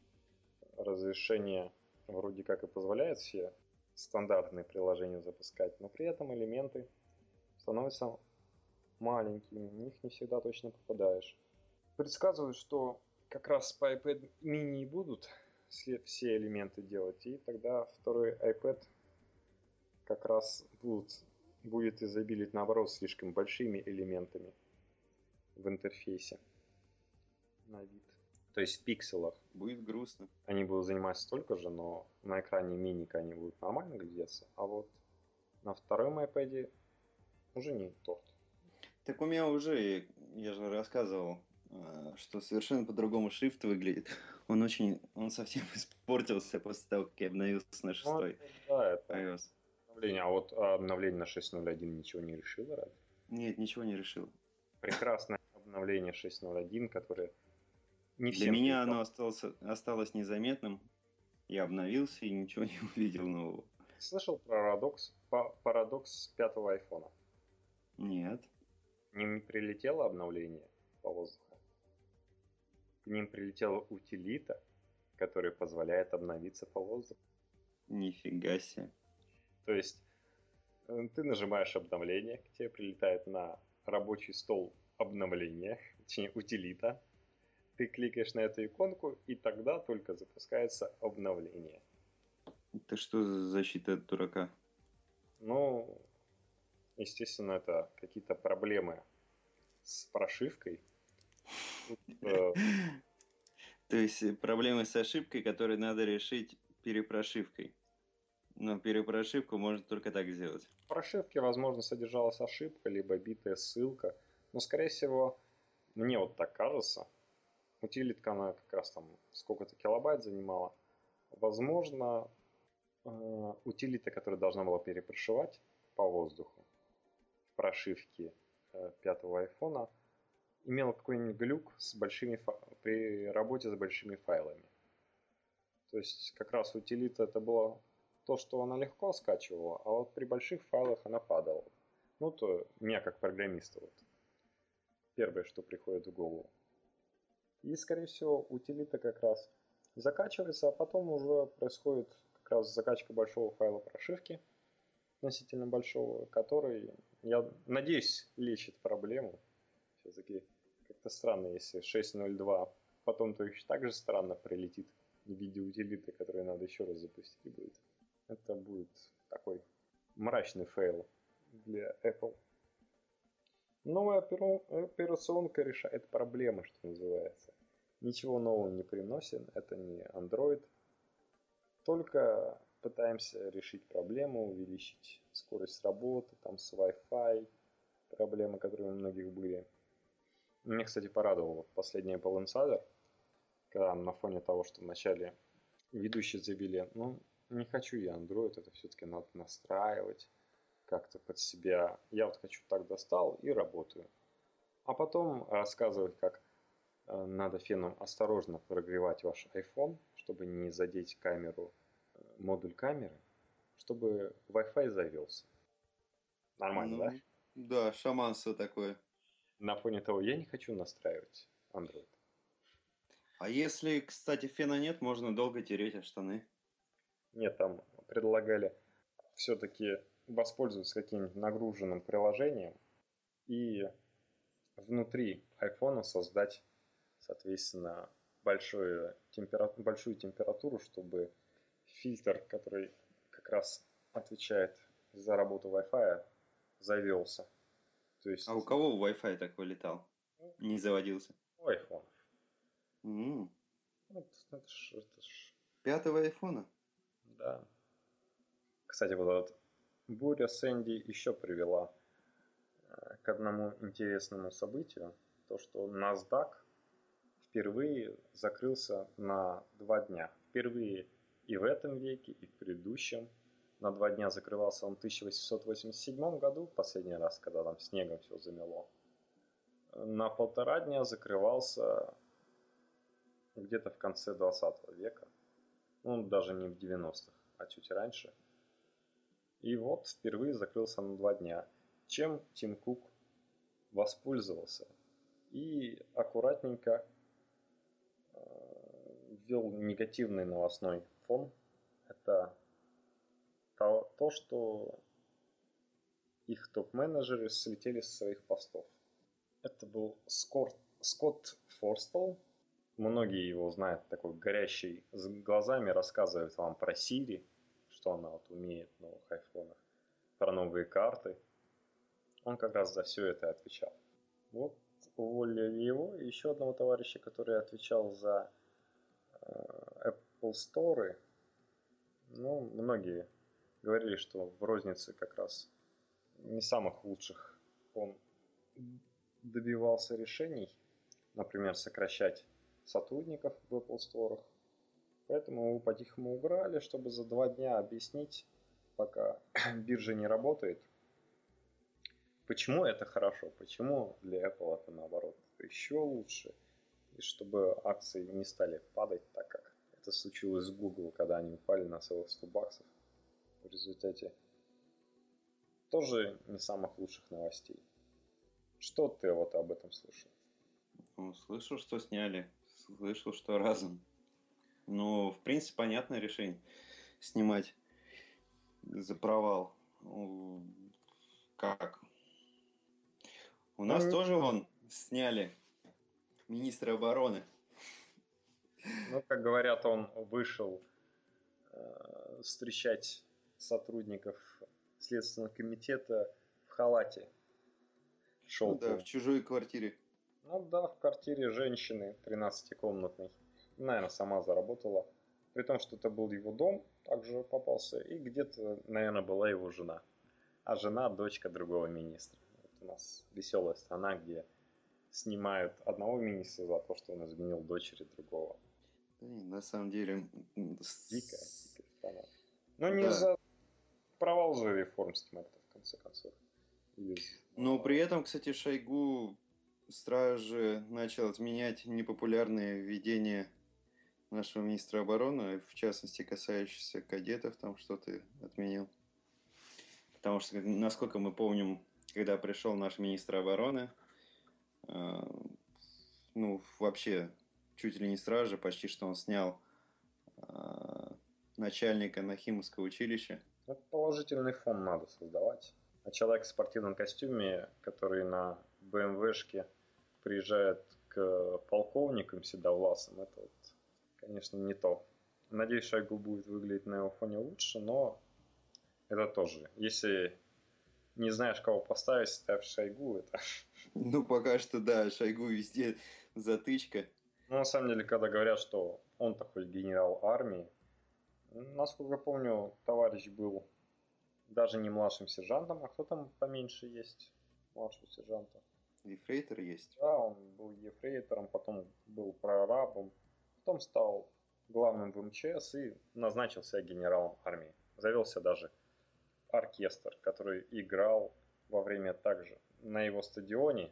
разрешение вроде как и позволяет все стандартные приложения запускать, но при этом элементы становятся маленькими, в них не всегда точно попадаешь. Предсказывают, что как раз по iPad mini будут все элементы делать, и тогда второй iPad как раз будут будет изобилить, наоборот, слишком большими элементами в интерфейсе на вид. То есть в пикселах. Будет грустно. Они будут занимать столько же, но на экране миника они будут нормально глядеться, а вот на втором iPad уже не торт. Так у меня уже, я же рассказывал, э, что совершенно по-другому шрифт выглядит. Он очень, он совсем [LAUGHS] испортился после того, как я обновился на шестой ну, да, это iOS обновление. А вот обновление на 6.01 ничего не решило, разве? Нет, ничего не решило. Прекрасное обновление 6.01, которое не Для меня оно осталось, осталось незаметным. Я обновился и ничего [LAUGHS] не увидел нового. Слышал про парадокс, парадокс пятого айфона? Нет. К ним прилетело обновление по воздуху. К ним прилетела утилита, которая позволяет обновиться по воздуху. Нифига себе. То есть э, ты нажимаешь обновление, к тебе прилетает на рабочий стол обновление, точнее утилита. Ты кликаешь на эту иконку, и тогда только запускается обновление. Это что за защита от дурака? Ну, естественно, это какие-то проблемы с прошивкой. [LAUGHS] Э, То есть проблемы с ошибкой, которые надо решить перепрошивкой. Но перепрошивку можно только так сделать. В прошивке, возможно, содержалась ошибка, либо битая ссылка. Но, скорее всего, мне вот так кажется, утилитка она как раз там сколько-то килобайт занимала. Возможно, э, утилита, которая должна была перепрошивать по воздуху в прошивке э, пятого айфона, имела какой-нибудь глюк с большими при работе с большими файлами. То есть как раз утилита это было то, что она легко скачивала, а вот при больших файлах она падала. Ну, то меня как программиста вот. Первое, что приходит в голову. И, скорее всего, утилита как раз закачивается, а потом уже происходит как раз закачка большого файла прошивки, относительно большого, который, я надеюсь, лечит проблему. Все-таки как-то странно, если 6.02, потом то еще так же странно прилетит в виде утилиты, которые надо еще раз запустить будет. Это будет такой мрачный фейл для Apple. Новая операционка решает проблемы, что называется. Ничего нового не приносит, это не Android. Только пытаемся решить проблему, увеличить скорость работы, там с Wi-Fi, проблемы, которые у многих были. Мне, кстати, порадовал вот последний Apple Insider, когда на фоне того, что вначале ведущие заявили, ну, не хочу я Android, это все-таки надо настраивать как-то под себя. Я вот хочу так достал и работаю. А потом рассказывать, как э, надо феном осторожно прогревать ваш iPhone, чтобы не задеть камеру, э, модуль камеры, чтобы Wi-Fi завелся. Нормально, ну, да? Да, шаманство такое. На фоне того, я не хочу настраивать Android. А если, кстати, фена нет, можно долго тереть о штаны. Нет, там предлагали все-таки воспользоваться каким-нибудь нагруженным приложением и внутри iPhone создать, соответственно, большую, темпера... большую температуру, чтобы фильтр, который как раз отвечает за работу Wi-Fi, завелся. То есть... А у кого Wi-Fi так вылетал? Не заводился? У iPhone. Mm. Вот, это ж, это ж... Пятого айфона? Да. Кстати, вот этот буря Сэнди еще привела э, к одному интересному событию. То, что NASDAQ впервые закрылся на два дня. Впервые и в этом веке, и в предыдущем. На два дня закрывался он в 1887 году, последний раз, когда там снегом все замело. На полтора дня закрывался где-то в конце 20 века. Ну, даже не в 90-х, а чуть раньше. И вот впервые закрылся на два дня. Чем Тим Кук воспользовался? И аккуратненько э, ввел негативный новостной фон. Это то, то что их топ-менеджеры слетели с своих постов. Это был Скотт, Скотт Форстел, Многие его знают, такой горящий с глазами, рассказывает вам про Siri, что она вот умеет в новых айфонах, про новые карты. Он как раз за все это отвечал. Вот уволили его и еще одного товарища, который отвечал за э, Apple Store. Ну, многие говорили, что в рознице как раз не самых лучших он добивался решений, например, сокращать сотрудников в Apple Store. Поэтому его по-тихому убрали, чтобы за два дня объяснить, пока [CLEARS THROAT] биржа не работает, почему это хорошо, почему для Apple это наоборот еще лучше, и чтобы акции не стали падать так, как это случилось с Google, когда они упали на целых 100 баксов. В результате тоже не самых лучших новостей. Что ты вот об этом слышал? Ну, слышал, что сняли слышал, что разом. Ну, в принципе, понятное решение. Снимать за провал. Как? У нас ну, тоже вон сняли министра обороны. Ну, как говорят, он вышел э, встречать сотрудников Следственного комитета в халате. Шел ну, да, в чужой квартире. Ну да, в квартире женщины 13-комнатной. Наверное, сама заработала. При том, что это был его дом, также попался. И где-то, наверное, была его жена. А жена – дочка другого министра. Вот у нас веселая страна, где снимают одного министра за то, что он изменил дочери другого. На самом деле... Дикая, дикая страна. Но не да. за провал же реформ снимать в конце концов. Но при этом, кстати, Шойгу Стражи начал отменять непопулярные введения нашего министра обороны, в частности, касающиеся кадетов, там что-то отменил. Потому что, насколько мы помним, когда пришел наш министр обороны, э, ну, вообще, чуть ли не стражи, почти что он снял э, начальника Нахимовского училища. Это положительный фон надо создавать. А человек в спортивном костюме, который на БМВшке приезжает к полковникам седовласым, это вот, конечно, не то. Надеюсь, Шойгу будет выглядеть на его фоне лучше, но это тоже. Если не знаешь, кого поставить, ставь Шойгу. Это... [LAUGHS] Ну, пока что, да, Шойгу везде затычка. Ну, на самом деле, когда говорят, что он такой генерал армии, насколько помню, товарищ был даже не младшим сержантом, а кто там поменьше есть младшего сержанта? Ефрейтор есть. Да, он был ефрейтором, потом был прорабом, потом стал главным в МЧС и назначился генералом армии. Завелся даже оркестр, который играл во время также на его стадионе,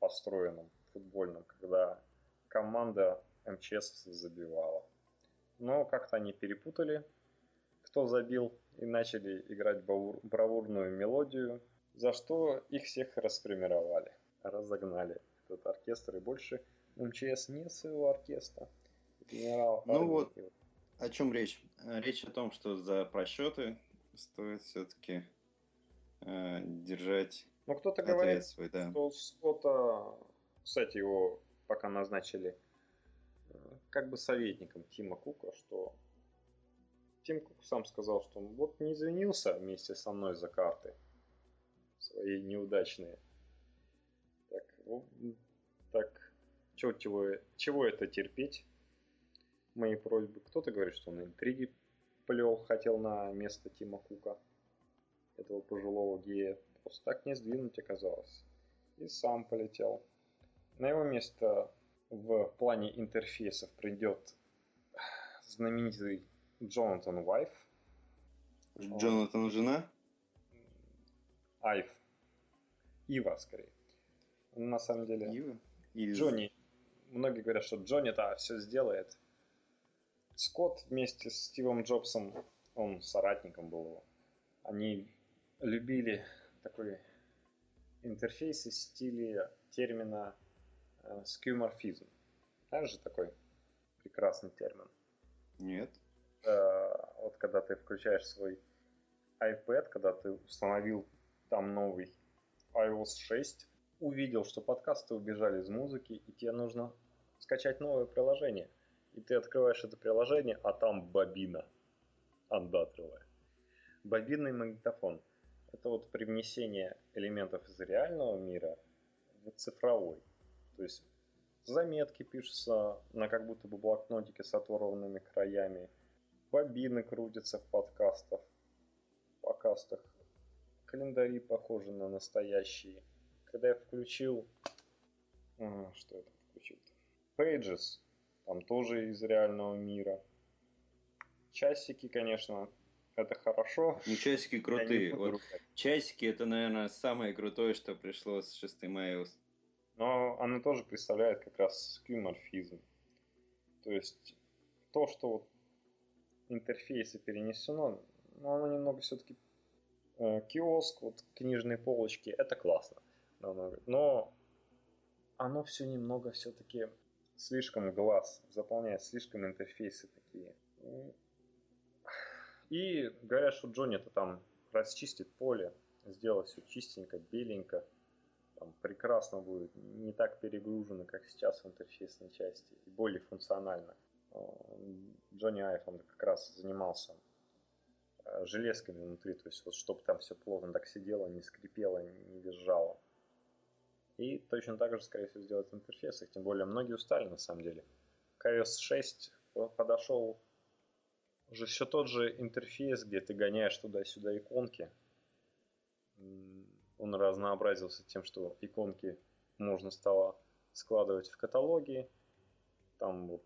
построенном футбольном, когда команда МЧС забивала. Но как-то они перепутали, кто забил, и начали играть бравурную мелодию, за что их всех распримировали, разогнали этот оркестр, и больше МЧС нет своего оркестра. Генерал ну вот, о чем речь? Речь о том, что за просчеты стоит все-таки э, держать Ну, кто-то говорит, свой, да. что Скотта, кстати, его пока назначили э, как бы советником Тима Кука, что Тим Кук сам сказал, что он вот не извинился вместе со мной за карты свои неудачные. Так, так чего, чего, чего это терпеть? Мои просьбы. Кто-то говорит, что он интриги плел, хотел на место Тима Кука, этого пожилого гея. Просто так не сдвинуть оказалось. И сам полетел. На его место в плане интерфейсов придет знаменитый Джонатан Вайф. Джонатан жена? Айв. Ива, скорее. На самом деле. Ива? Или... Джонни. Многие говорят, что Джонни-то все сделает. Скотт вместе с Стивом Джобсом, он соратником был его. Они любили такой интерфейс из стиля термина э, скюморфизм. Знаешь же такой прекрасный термин? Нет э, вот когда ты включаешь свой iPad, когда ты установил там новый iOS 6, увидел, что подкасты убежали из музыки, и тебе нужно скачать новое приложение. И ты открываешь это приложение, а там бобина андатровая. Бобинный магнитофон. Это вот привнесение элементов из реального мира в цифровой. То есть заметки пишутся на как будто бы блокнотике с оторванными краями бобины крутятся в подкастах, подкастах. Календари похожи на настоящие. Когда я включил... А, что я там включил-то? Pages. Там тоже из реального мира. Часики, конечно, это хорошо. Ну, часики крутые. Вот часики это, наверное, самое крутое, что пришло с 6 iOS. Но оно тоже представляет как раз скюморфизм. То есть то, что вот интерфейсе перенесено, но оно немного все-таки э, киоск, вот книжные полочки, это классно намного. Но оно все немного все-таки слишком глаз заполняет, слишком интерфейсы такие. И говорят, что Джонни это там расчистит поле, сделать все чистенько, беленько, там прекрасно будет, не так перегружено, как сейчас в интерфейсной части, и более функционально. Джонни Айв, он как раз занимался э, железками внутри, то есть вот чтобы там все плотно так сидело, не скрипело, не визжало. И точно так же, скорее всего, сделать в интерфейсах, тем более многие устали на самом деле. К iOS 6 подошел уже все тот же интерфейс, где ты гоняешь туда-сюда иконки. Он разнообразился тем, что иконки можно стало складывать в каталоги. Там вот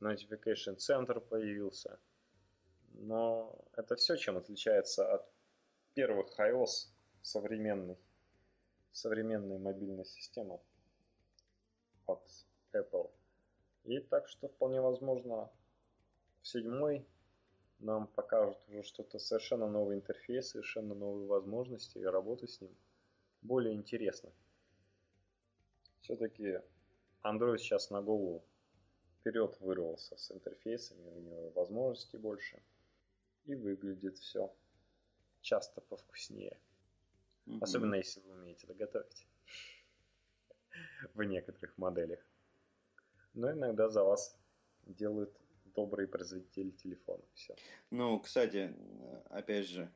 Notification Center появился. Но это все, чем отличается от первых iOS современной, современной мобильной системы от Apple. И так что вполне возможно в седьмой нам покажут уже что-то совершенно новый интерфейс, совершенно новые возможности и работы с ним более интересно. Все-таки Android сейчас на голову вперед вырвался с интерфейсами, у него возможностей больше. И выглядит все часто повкуснее. Mm-hmm. Особенно если вы умеете доготовить. [LAUGHS] В некоторых моделях. Но иногда за вас делают добрые производители телефонов. Все. Ну, кстати, опять же,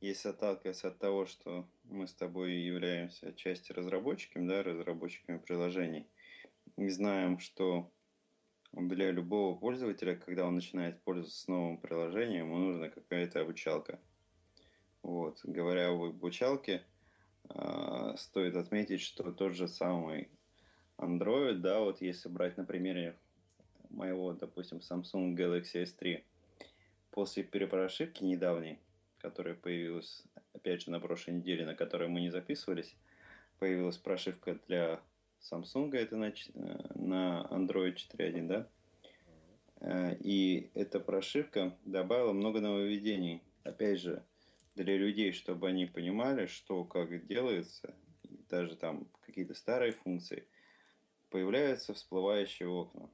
если отталкиваться от того, что мы с тобой являемся отчасти разработчиками, да, разработчиками приложений, и знаем, что для любого пользователя, когда он начинает пользоваться новым приложением, ему нужна какая-то обучалка. Вот. Говоря об обучалке, э, стоит отметить, что тот же самый Android, да, вот если брать на примере моего, допустим, Samsung Galaxy S3, после перепрошивки недавней, которая появилась, опять же, на прошлой неделе, на которой мы не записывались, появилась прошивка для Samsung, это на, на Android 4.1, да? Э, и эта прошивка добавила много нововведений. Опять же, для людей, чтобы они понимали, что как делается, даже там какие-то старые функции, появляются всплывающие окна,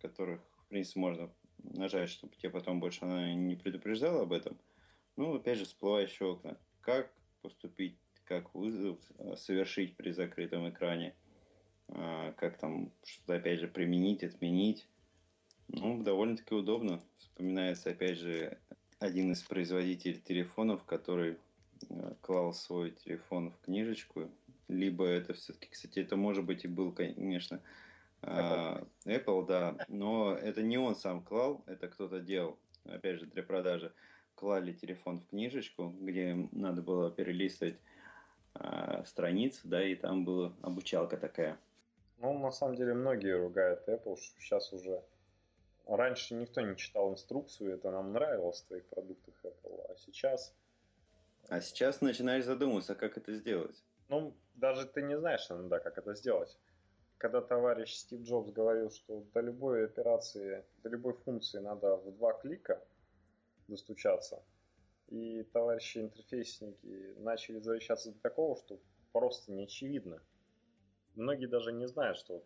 которых, в принципе, можно нажать, чтобы тебе потом больше она не предупреждала об этом. Ну, опять же, всплывающие окна. Как поступить, как вызов э, совершить при закрытом экране, а, как там что-то, опять же, применить, отменить. Ну, довольно-таки удобно. Вспоминается, опять же, один из производителей телефонов, который э, клал свой телефон в книжечку. Либо это все-таки, кстати, это может быть и был, конечно, Apple. Apple, да, но это не он сам клал, это кто-то делал, опять же, для продажи. Клали телефон в книжечку, где надо было перелистывать э, страницы, да, и там была обучалка такая. Ну, на самом деле, многие ругают Apple, что сейчас уже... Раньше никто не читал инструкцию, это нам нравилось в твоих продуктах Apple, а сейчас... А сейчас начинаешь задумываться, как это сделать. Ну, даже ты не знаешь иногда, как это сделать. Когда товарищ Стив Джобс говорил, что до любой операции, до любой функции надо в два клика достучаться, и товарищи интерфейсники начали завещаться до такого, что просто не очевидно многие даже не знают, что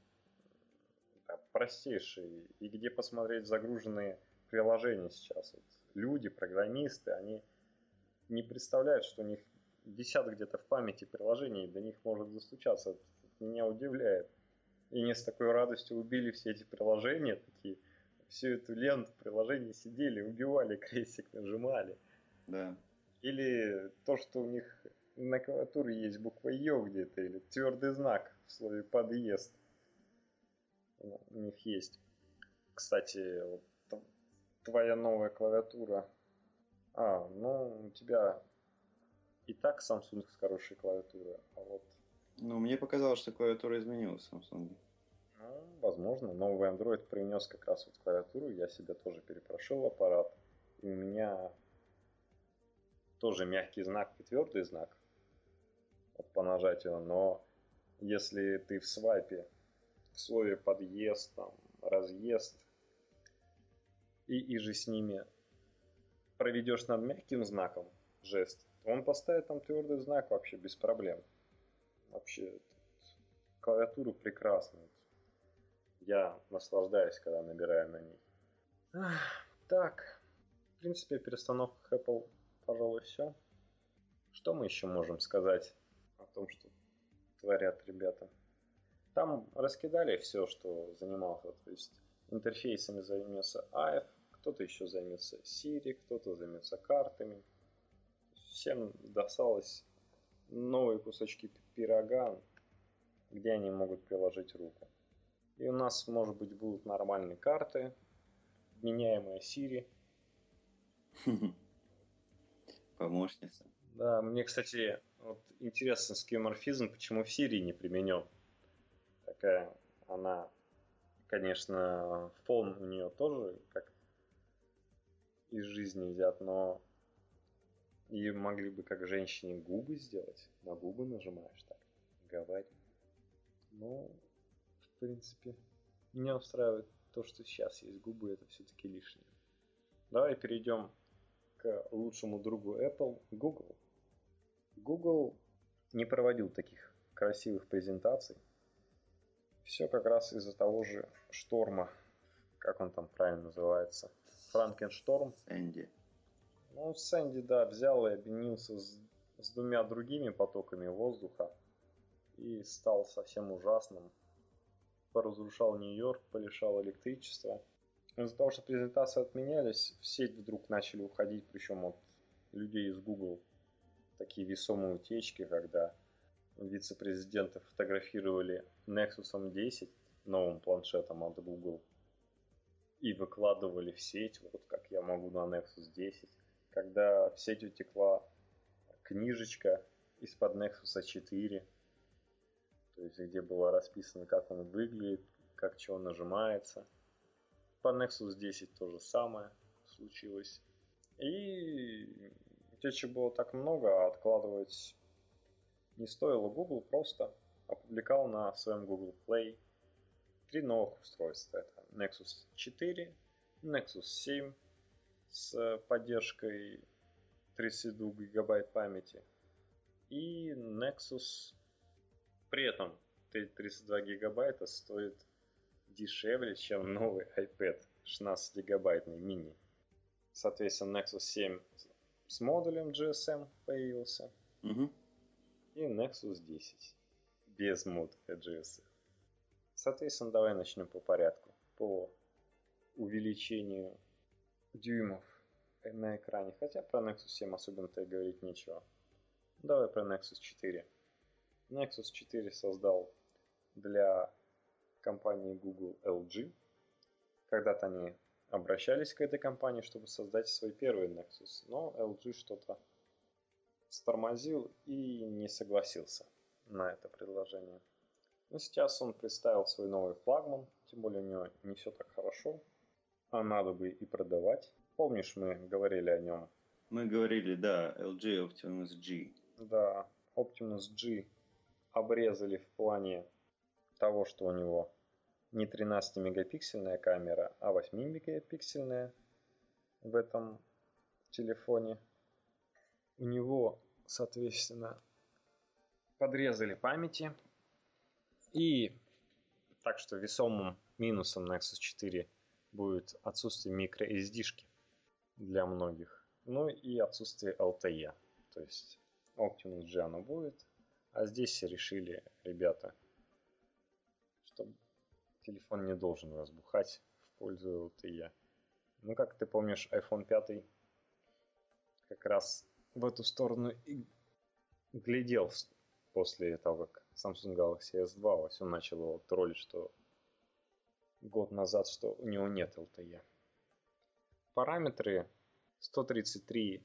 да, простейшие, и где посмотреть загруженные приложения сейчас. Вот люди, программисты, они не представляют, что у них висят где-то в памяти приложений, и до них может застучаться. Это меня удивляет. И не с такой радостью убили все эти приложения, такие, всю эту ленту приложений сидели, убивали, [LAUGHS] крестик нажимали. Да. Или то, что у них на клавиатуре есть буква Ё где-то, или твердый знак в слове подъезд. У них есть. Кстати, вот твоя новая клавиатура. А, ну, у тебя и так Samsung с хорошей клавиатурой, а вот... Ну, мне показалось, что клавиатура изменилась в Samsung. Ну, возможно. Новый Android принес как раз вот клавиатуру. Я себе тоже перепрошил аппарат. И у меня тоже мягкий знак и твердый знак вот по нажатию, но если ты в свайпе слове подъезд, там, разъезд, и, и же с ними проведешь над мягким знаком жест, он поставит там твердый знак вообще без проблем. Вообще, клавиатура прекрасная. Я наслаждаюсь, когда набираю на ней. Так, в принципе, о перестановках Apple, пожалуй, все. Что мы еще можем сказать о том, что творят ребята. Там раскидали все, что занимался. То есть интерфейсами займется AF, кто-то еще займется Siri, кто-то займется картами. Всем досталось новые кусочки пирога, где они могут приложить руку. И у нас, может быть, будут нормальные карты, меняемая Siri. [LAUGHS] Помощница. Да, мне, кстати, вот интересно скеоморфизм, почему в Сирии не применен. Такая она, конечно, фон у нее тоже как из жизни взят, но ее могли бы как женщине губы сделать. На губы нажимаешь так, говори. Ну, в принципе, меня устраивает то, что сейчас есть губы, это все-таки лишнее. Давай перейдем к лучшему другу Apple, Google. Google не проводил таких красивых презентаций. Все как раз из-за того же шторма, как он там правильно называется, Франкеншторм. Сэнди. Ну, Сэнди, да, взял и объединился с, с двумя другими потоками воздуха и стал совсем ужасным. Поразрушал Нью-Йорк, полишал электричества. Из-за того, что презентации отменялись, в сеть вдруг начали уходить, причем от людей из Google, такие весомые утечки, когда вице-президенты фотографировали Nexus 10 новым планшетом от Google и выкладывали в сеть, вот как я могу на Nexus 10. Когда в сеть утекла книжечка из-под Nexus 4, то есть где было расписано, как он выглядит, как чего нажимается. По Nexus 10 то же самое случилось. И утечек было так много, а откладывать не стоило. Google просто опубликовал на своем Google Play три новых устройства. Это Nexus 4, Nexus 7 с поддержкой 32 гигабайт памяти и Nexus при этом 32 гигабайта стоит дешевле, чем новый iPad 16 гигабайтный мини. Соответственно, Nexus 7 с модулем GSM появился. Угу. И Nexus 10 без модуля GSM. Соответственно, давай начнем по порядку. По увеличению дюймов на экране. Хотя про Nexus 7 особенно-то и говорить нечего. Давай про Nexus 4. Nexus 4 создал для компании Google LG. Когда-то они обращались к этой компании, чтобы создать свой первый Nexus, но LG что-то стормозил и не согласился на это предложение. Но сейчас он представил свой новый флагман, тем более у него не все так хорошо, а надо бы и продавать. Помнишь, мы говорили о нем? Мы говорили, да, LG Optimus G. Да, Optimus G обрезали в плане того, что у него не 13-мегапиксельная камера, а 8-мегапиксельная в этом телефоне. У него, соответственно, подрезали памяти. И так что весомым минусом Nexus 4 будет отсутствие microSD-шки для многих. Ну и отсутствие LTE. То есть Optimus G оно будет, а здесь решили ребята, что телефон не должен разбухать в пользу LTE. Ну, как ты помнишь, iPhone 5 как раз в эту сторону и глядел после того, как Samsung Galaxy S2 все начал его троллить, что год назад, что у него нет LTE. Параметры 133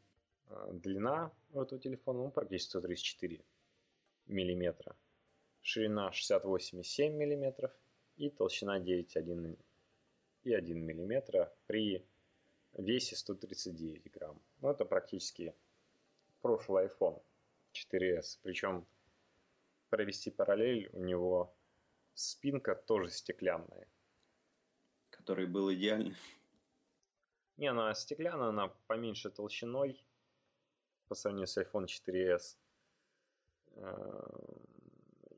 э, длина у этого телефона, ну, практически 134 мм. Ширина 68,7 мм и толщина 9,1 и 1 мм при весе 139 грамм. Ну, это практически прошлый iPhone 4s. Причем провести параллель, у него спинка тоже стеклянная. Который был идеальный. Не, она стеклянная, она поменьше толщиной по сравнению с iPhone 4s.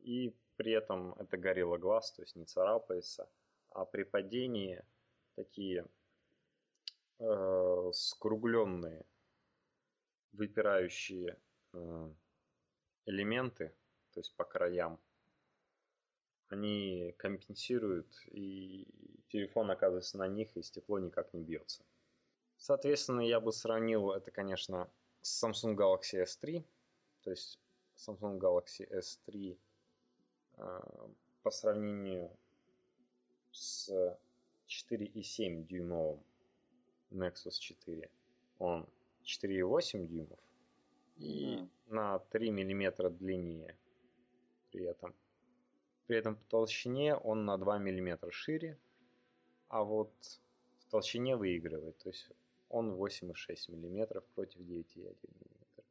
И при этом это горело глаз, то есть не царапается. А при падении такие э, скругленные выпирающие э, элементы, то есть по краям, они компенсируют, и телефон оказывается на них, и стекло никак не бьется. Соответственно, я бы сравнил это, конечно, с Samsung Galaxy S3. То есть Samsung Galaxy S3 э, по сравнению с 4,7 дюймовым Nexus 4, он 4,8 дюймов и mm. на 3 миллиметра длиннее при этом. При этом по толщине он на 2 миллиметра шире, а вот в толщине выигрывает. То есть он 8,6 мм против 9,1 мм.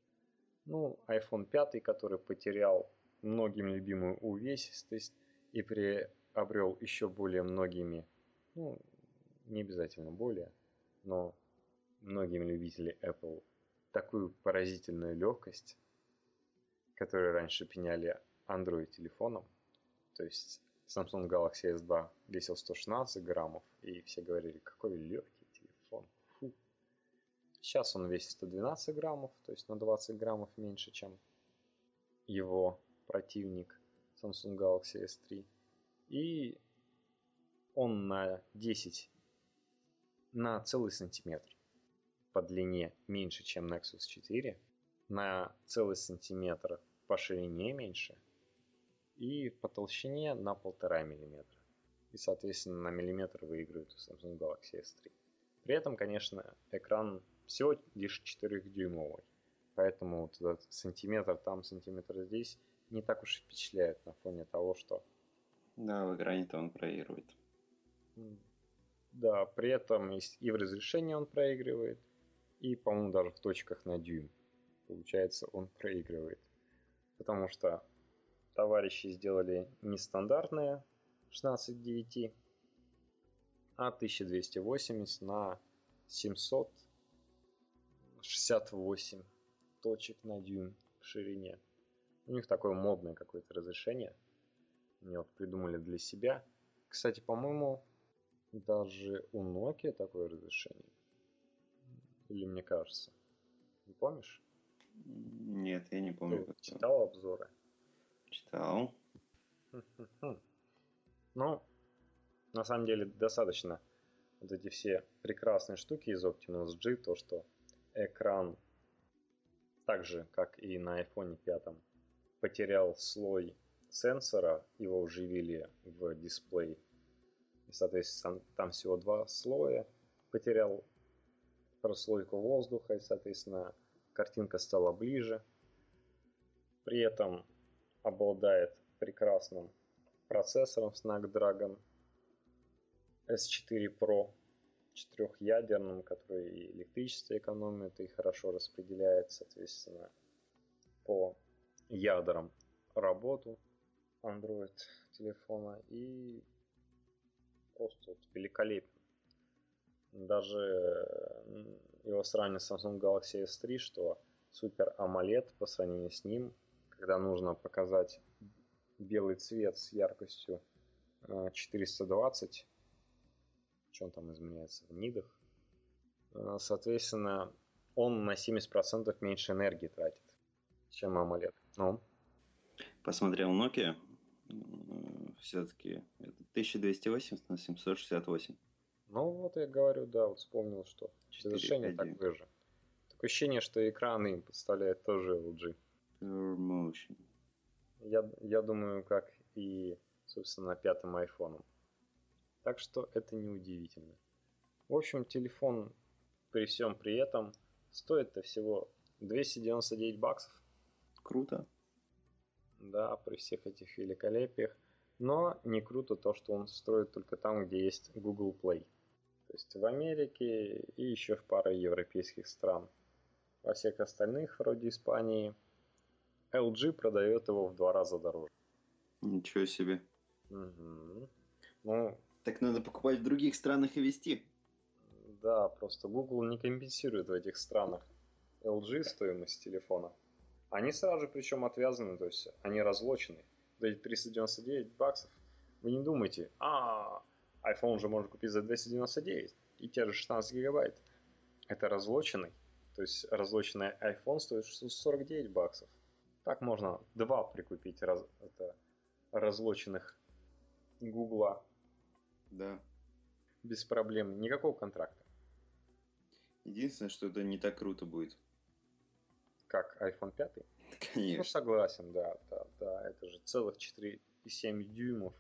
Ну, iPhone 5, который потерял многим любимую увесистость и приобрел еще более многими, ну, не обязательно более, но многим любителям Apple такую поразительную легкость, которую раньше пеняли Android телефоном. То есть Samsung Galaxy S2 весил 116 граммов, и все говорили, какой легкий Сейчас он весит 112 граммов, то есть на 20 граммов меньше, чем его противник Samsung Galaxy S3. И он на 10 на целый сантиметр. По длине меньше, чем Nexus 4, на целый сантиметр по ширине меньше и по толщине на полтора миллиметра. И, соответственно, на миллиметр выигрывает у Samsung Galaxy S3. При этом, конечно, экран всего лишь 4-дюймовый. Поэтому вот этот сантиметр там, сантиметр здесь не так уж и впечатляет на фоне того, что... Да, в экране-то он проигрывает. Да, при этом и в разрешении он проигрывает, и, по-моему, даже в точках на дюйм. Получается, он проигрывает. Потому что товарищи сделали нестандартное 16 9, а 1280 на 768 точек на дюйм в ширине. У них такое модное какое-то разрешение. Они вот придумали для себя. Кстати, по-моему, даже у Nokia такое разрешение. Или мне кажется? Не помнишь? Нет, я не помню. Ты читал обзоры? Читал. Ну, на самом деле, достаточно вот эти все прекрасные штуки из Optimus G, то, что экран, так же, как и на iPhone 5, потерял слой сенсора, его вживили в дисплей. И, соответственно, там всего два слоя. Потерял прослойку воздуха, и, соответственно, картинка стала ближе. При этом обладает прекрасным процессором Snapdragon S4 Pro четырехъядерным, который и электричество экономит, и хорошо распределяет, соответственно, по ядрам работу Android телефона и просто вот великолепен. Даже его сравнивать с Samsung Galaxy S3, что супер AMOLED по сравнению с ним, когда нужно показать белый цвет с яркостью 420, э, что он там изменяется в нидах, э, соответственно, он на 70% меньше энергии тратит, чем AMOLED. Ну? Посмотрел Nokia, все-таки 1280 на 768. Ну вот я говорю, да, вот вспомнил, что разрешение так выше. Такое ощущение, что экраны им подставляет тоже LG. Pure Motion. Я, я думаю, как и, собственно, пятым айфоном. Так что это неудивительно. В общем, телефон при всем при этом стоит-то всего 299 баксов. Круто. Да, при всех этих великолепиях. Но не круто то, что он строит только там, где есть Google Play. То есть в Америке и еще в паре европейских стран. Во всех остальных, вроде Испании, LG продает его в два раза дороже. Ничего себе. Угу. Ну, так надо покупать в других странах и вести. Да, просто Google не компенсирует в этих странах LG стоимость телефона. Они сразу же причем отвязаны, то есть они разлочены. За эти 399 баксов. Вы не думайте, а, iPhone уже можно купить за 299 и те же 16 гигабайт. Это разлоченный. То есть разлоченный iPhone стоит 649 баксов. Так можно два прикупить раз, это, разлоченных Гугла. Да. Без проблем. Никакого контракта. Единственное, что это не так круто будет. Как iPhone 5? Конечно. Ну, согласен, да, да, да. Это же целых 4,7 дюймов.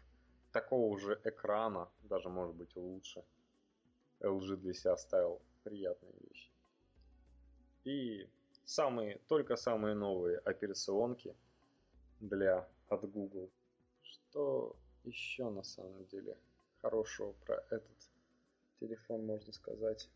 Такого уже экрана, даже может быть лучше. LG для себя оставил приятные вещи. И самые, только самые новые операционки для от Google. Что еще на самом деле хорошего про этот телефон можно сказать?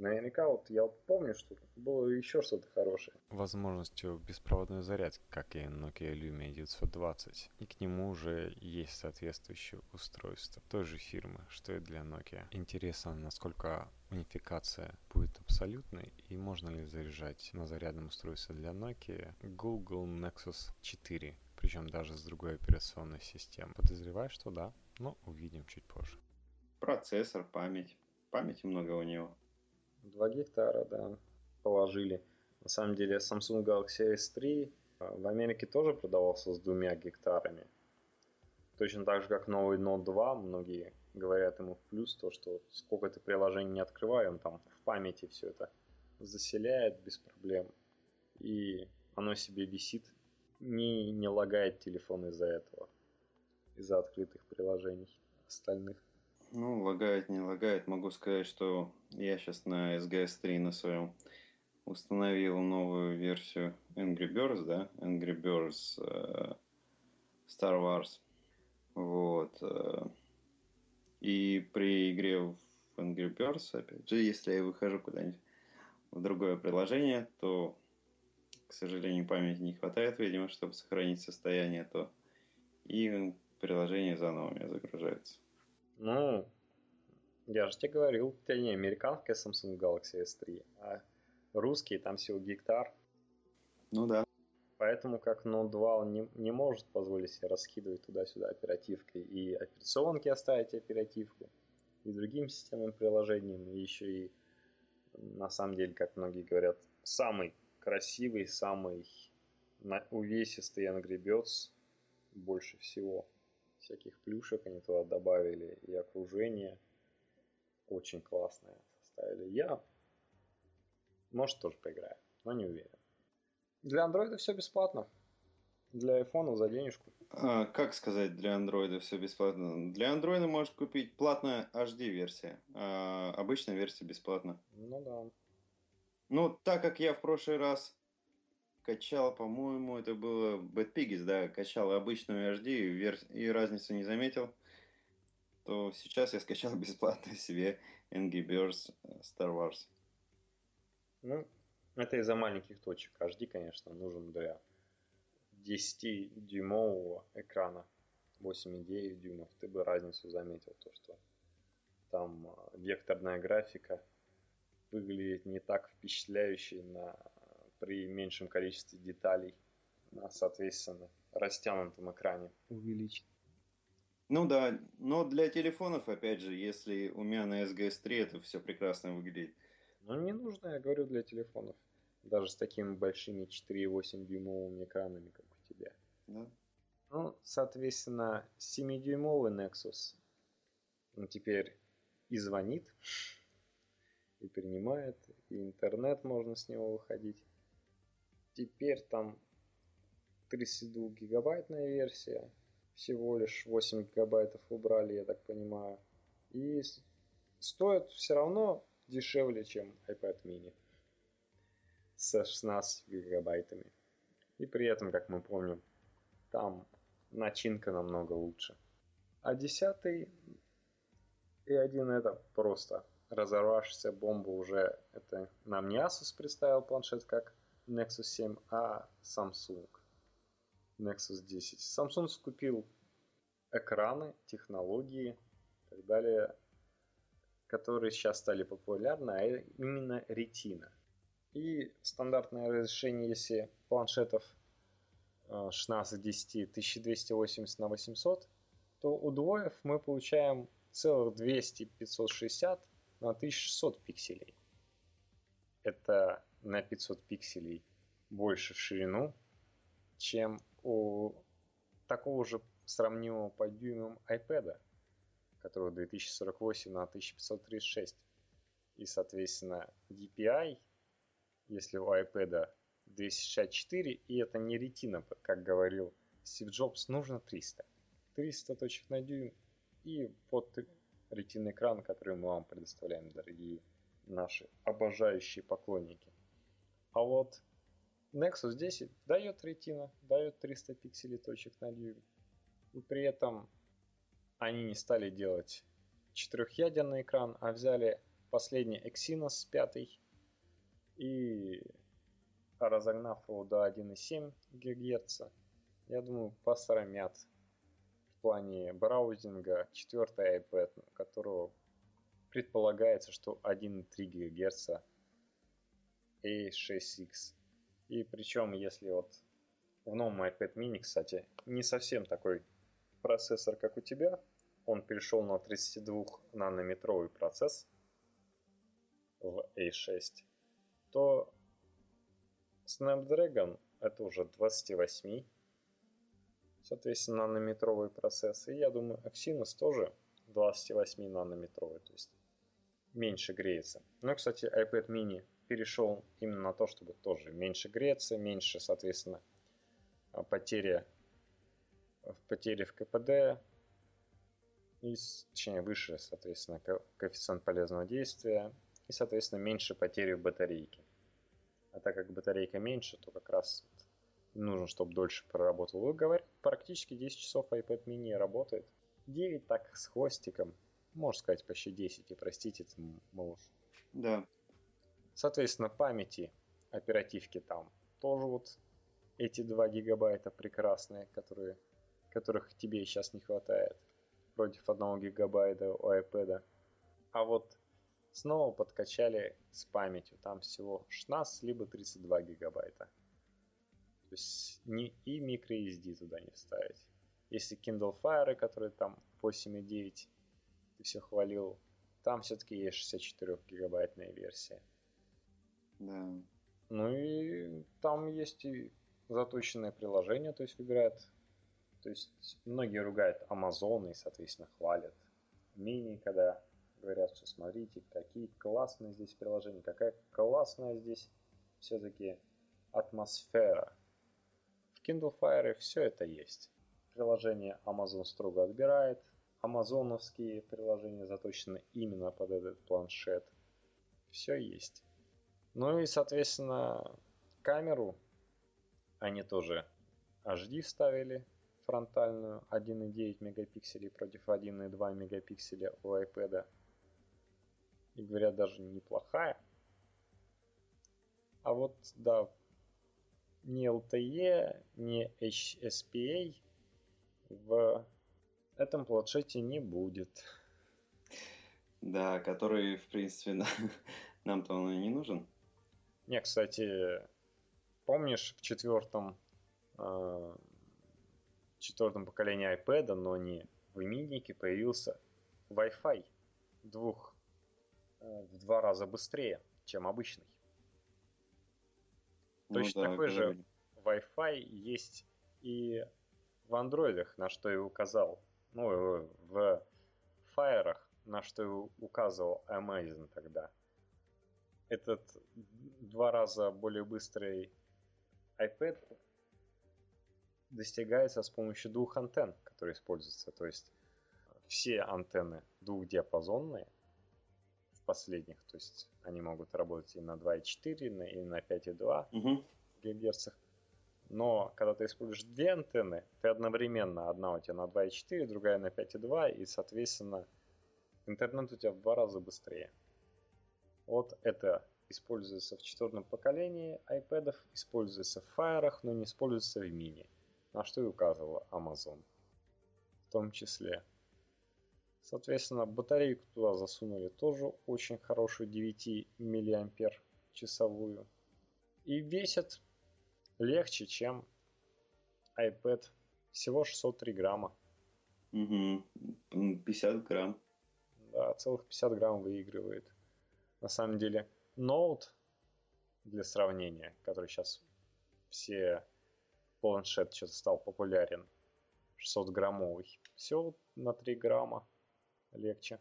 Наверняка вот я вот помню, что было еще что-то хорошее. Возможностью беспроводной зарядки, как и Nokia Lumia 920. И к нему уже есть соответствующее устройство той же фирмы, что и для Nokia. Интересно, насколько унификация будет абсолютной и можно ли заряжать на зарядном устройстве для Nokia Google Nexus 4, причем даже с другой операционной системой. Подозреваю, что да, но увидим чуть позже. Процессор, память. Памяти много у него. 2 гектара, да, положили. На самом деле Samsung Galaxy S3 а, в Америке тоже продавался с двумя гектарами. Точно так же, как новый Note 2, многие говорят ему в плюс то, что сколько ты приложений не открывай, он там в памяти все это заселяет без проблем. И оно себе висит, не, не лагает телефон из-за этого, из-за открытых приложений остальных. Ну, лагает, не лагает. Могу сказать, что я сейчас на SGS 3 на своем установил новую версию Angry Birds, да, Angry Birds э, Star Wars. Вот. Э, и при игре в Angry Birds, опять же, если я выхожу куда-нибудь в другое приложение, то, к сожалению, памяти не хватает, видимо, чтобы сохранить состояние, то и приложение заново у меня загружается. Ну, я же тебе говорил, у тебя не американская Samsung Galaxy S3, а русские, там всего гектар. Ну да. Поэтому как Note 2 он не, не может позволить себе раскидывать туда-сюда оперативкой и операционки оставить оперативку, и другим системным приложениям, и еще и на самом деле, как многие говорят, самый красивый, самый увесистый Angry Birds больше всего. Всяких плюшек они туда добавили, и окружение очень классное составили. Я может, тоже поиграю, но не уверен. Для андроида все бесплатно. Для айфона за денежку. А, как сказать, для андроида все бесплатно? Для андроида можешь купить платная HD-версия, а обычная версия бесплатна. Ну да. Ну, так как я в прошлый раз качал, по-моему, это было Bad Piggies, да, качал обычную HD и, вер... и разницу не заметил, то сейчас я скачал [LAUGHS] бесплатно себе Angry Birds Star Wars. Ну, это из-за маленьких точек. HD, конечно, нужен для 10-дюймового экрана. 8,9 дюймов. Ты бы разницу заметил, то что там а, векторная графика выглядит не так впечатляюще на, при меньшем количестве деталей на, соответственно, растянутом экране увеличить. Ну да, но для телефонов, опять же, если у меня на SGS 3 это все прекрасно выглядит. Ну, не нужно, я говорю, для телефонов. Даже с такими большими 4,8 дюймовыми экранами, как у тебя. Да. Ну, соответственно, 7-дюймовый Nexus он теперь и звонит, и принимает, и интернет можно с него выходить. Теперь там 32 гигабайтная версия, всего лишь 8 гигабайтов убрали, я так понимаю. И стоит все равно дешевле, чем iPad mini со 16 гигабайтами. И при этом, как мы помним, там начинка намного лучше. А 10 и один это просто разорвавшаяся бомба уже. Это нам не Asus представил планшет как Nexus 7, а Samsung Nexus 10. Samsung скупил экраны, технологии и так далее которые сейчас стали популярны, а именно Retina. И стандартное разрешение, если планшетов 16 10 1280 на 800, то у двоев мы получаем целых 200 560 на 1600 пикселей. Это на 500 пикселей больше в ширину, чем у такого же сравнимого по дюймам iPad которых 2048 на 1536. И, соответственно, DPI, если у iPad 264, и это не ретина, как говорил Стив Джобс, нужно 300. 300 точек на дюйм и под ретинный экран, который мы вам предоставляем, дорогие наши обожающие поклонники. А вот Nexus 10 дает ретина, дает 300 пикселей точек на дюйм. И при этом они не стали делать четырехъядерный экран, а взяли последний Exynos 5 и разогнав его до 1,7 ГГц, я думаю, посрамят в плане браузинга четвертый iPad, у которого предполагается, что 1,3 ГГц A6X. И причем, если вот в новом iPad mini, кстати, не совсем такой процессор, как у тебя, он перешел на 32-нанометровый процесс в A6, то Snapdragon это уже 28 соответственно нанометровый процесс. И я думаю, Exynos тоже 28 нанометровый, то есть меньше греется. Ну, кстати, iPad mini перешел именно на то, чтобы тоже меньше греться, меньше, соответственно, потери, потери в КПД, и, точнее, выше, соответственно, коэффициент полезного действия, и, соответственно, меньше потери в батарейке. А так как батарейка меньше, то как раз нужно, чтобы дольше проработал. Вы говорите, практически 10 часов iPad mini работает. 9 так с хвостиком. Можно сказать, почти 10. И простите, это малыш. Да. Соответственно, памяти оперативки там тоже вот эти 2 гигабайта прекрасные, которые, которых тебе сейчас не хватает против 1 гигабайта у iPad. А вот снова подкачали с памятью. Там всего 16 либо 32 гигабайта. То есть не и microSD туда не вставить. Если Kindle Fire, которые там 8.9, ты все хвалил, там все-таки есть 64 гигабайтная версия. Да. Ну и там есть и заточенное приложение, то есть выбирает. То есть многие ругают Amazon и, соответственно, хвалят мини, когда говорят, что смотрите, какие классные здесь приложения, какая классная здесь все-таки атмосфера. В Kindle Fire все это есть. Приложение Amazon строго отбирает. Амазоновские приложения заточены именно под этот планшет. Все есть. Ну и, соответственно, камеру они тоже HD вставили фронтальную 1,9 мегапикселей против 1,2 мегапикселя у iPad. И говорят, даже неплохая. А вот, да, ни LTE, ни HSPA в этом планшете не будет. Да, который, в принципе, [LAUGHS] нам-то он и не нужен. Не, кстати, помнишь в четвертом, э, четвертом поколении iPad, но не в именнике, появился Wi-Fi двух, э, в два раза быстрее, чем обычный. Ну, Точно да, такой же Wi-Fi есть и в андроидах, на что я указал. Ну, в Fire, на что я указывал Amazon тогда. Этот два раза более быстрый iPad достигается с помощью двух антенн, которые используются. То есть все антенны двухдиапазонные в последних, то есть они могут работать и на 2.4, и на 5.2 угу. ГГц. Но когда ты используешь две антенны, ты одновременно, одна у тебя на 2.4, другая на 5.2, и, соответственно, интернет у тебя в два раза быстрее. Вот это используется в четвертом поколении iPad, используется в Fire, но не используется в мини, на что и указывала Amazon в том числе. Соответственно, батарейку туда засунули тоже очень хорошую 9 мА часовую. И весит легче, чем iPad. Всего 603 грамма. Угу. 50 грамм. Да, целых 50 грамм выигрывает. На самом деле, ноут для сравнения, который сейчас все планшет что-то стал популярен, 600 граммовый, все на 3 грамма легче.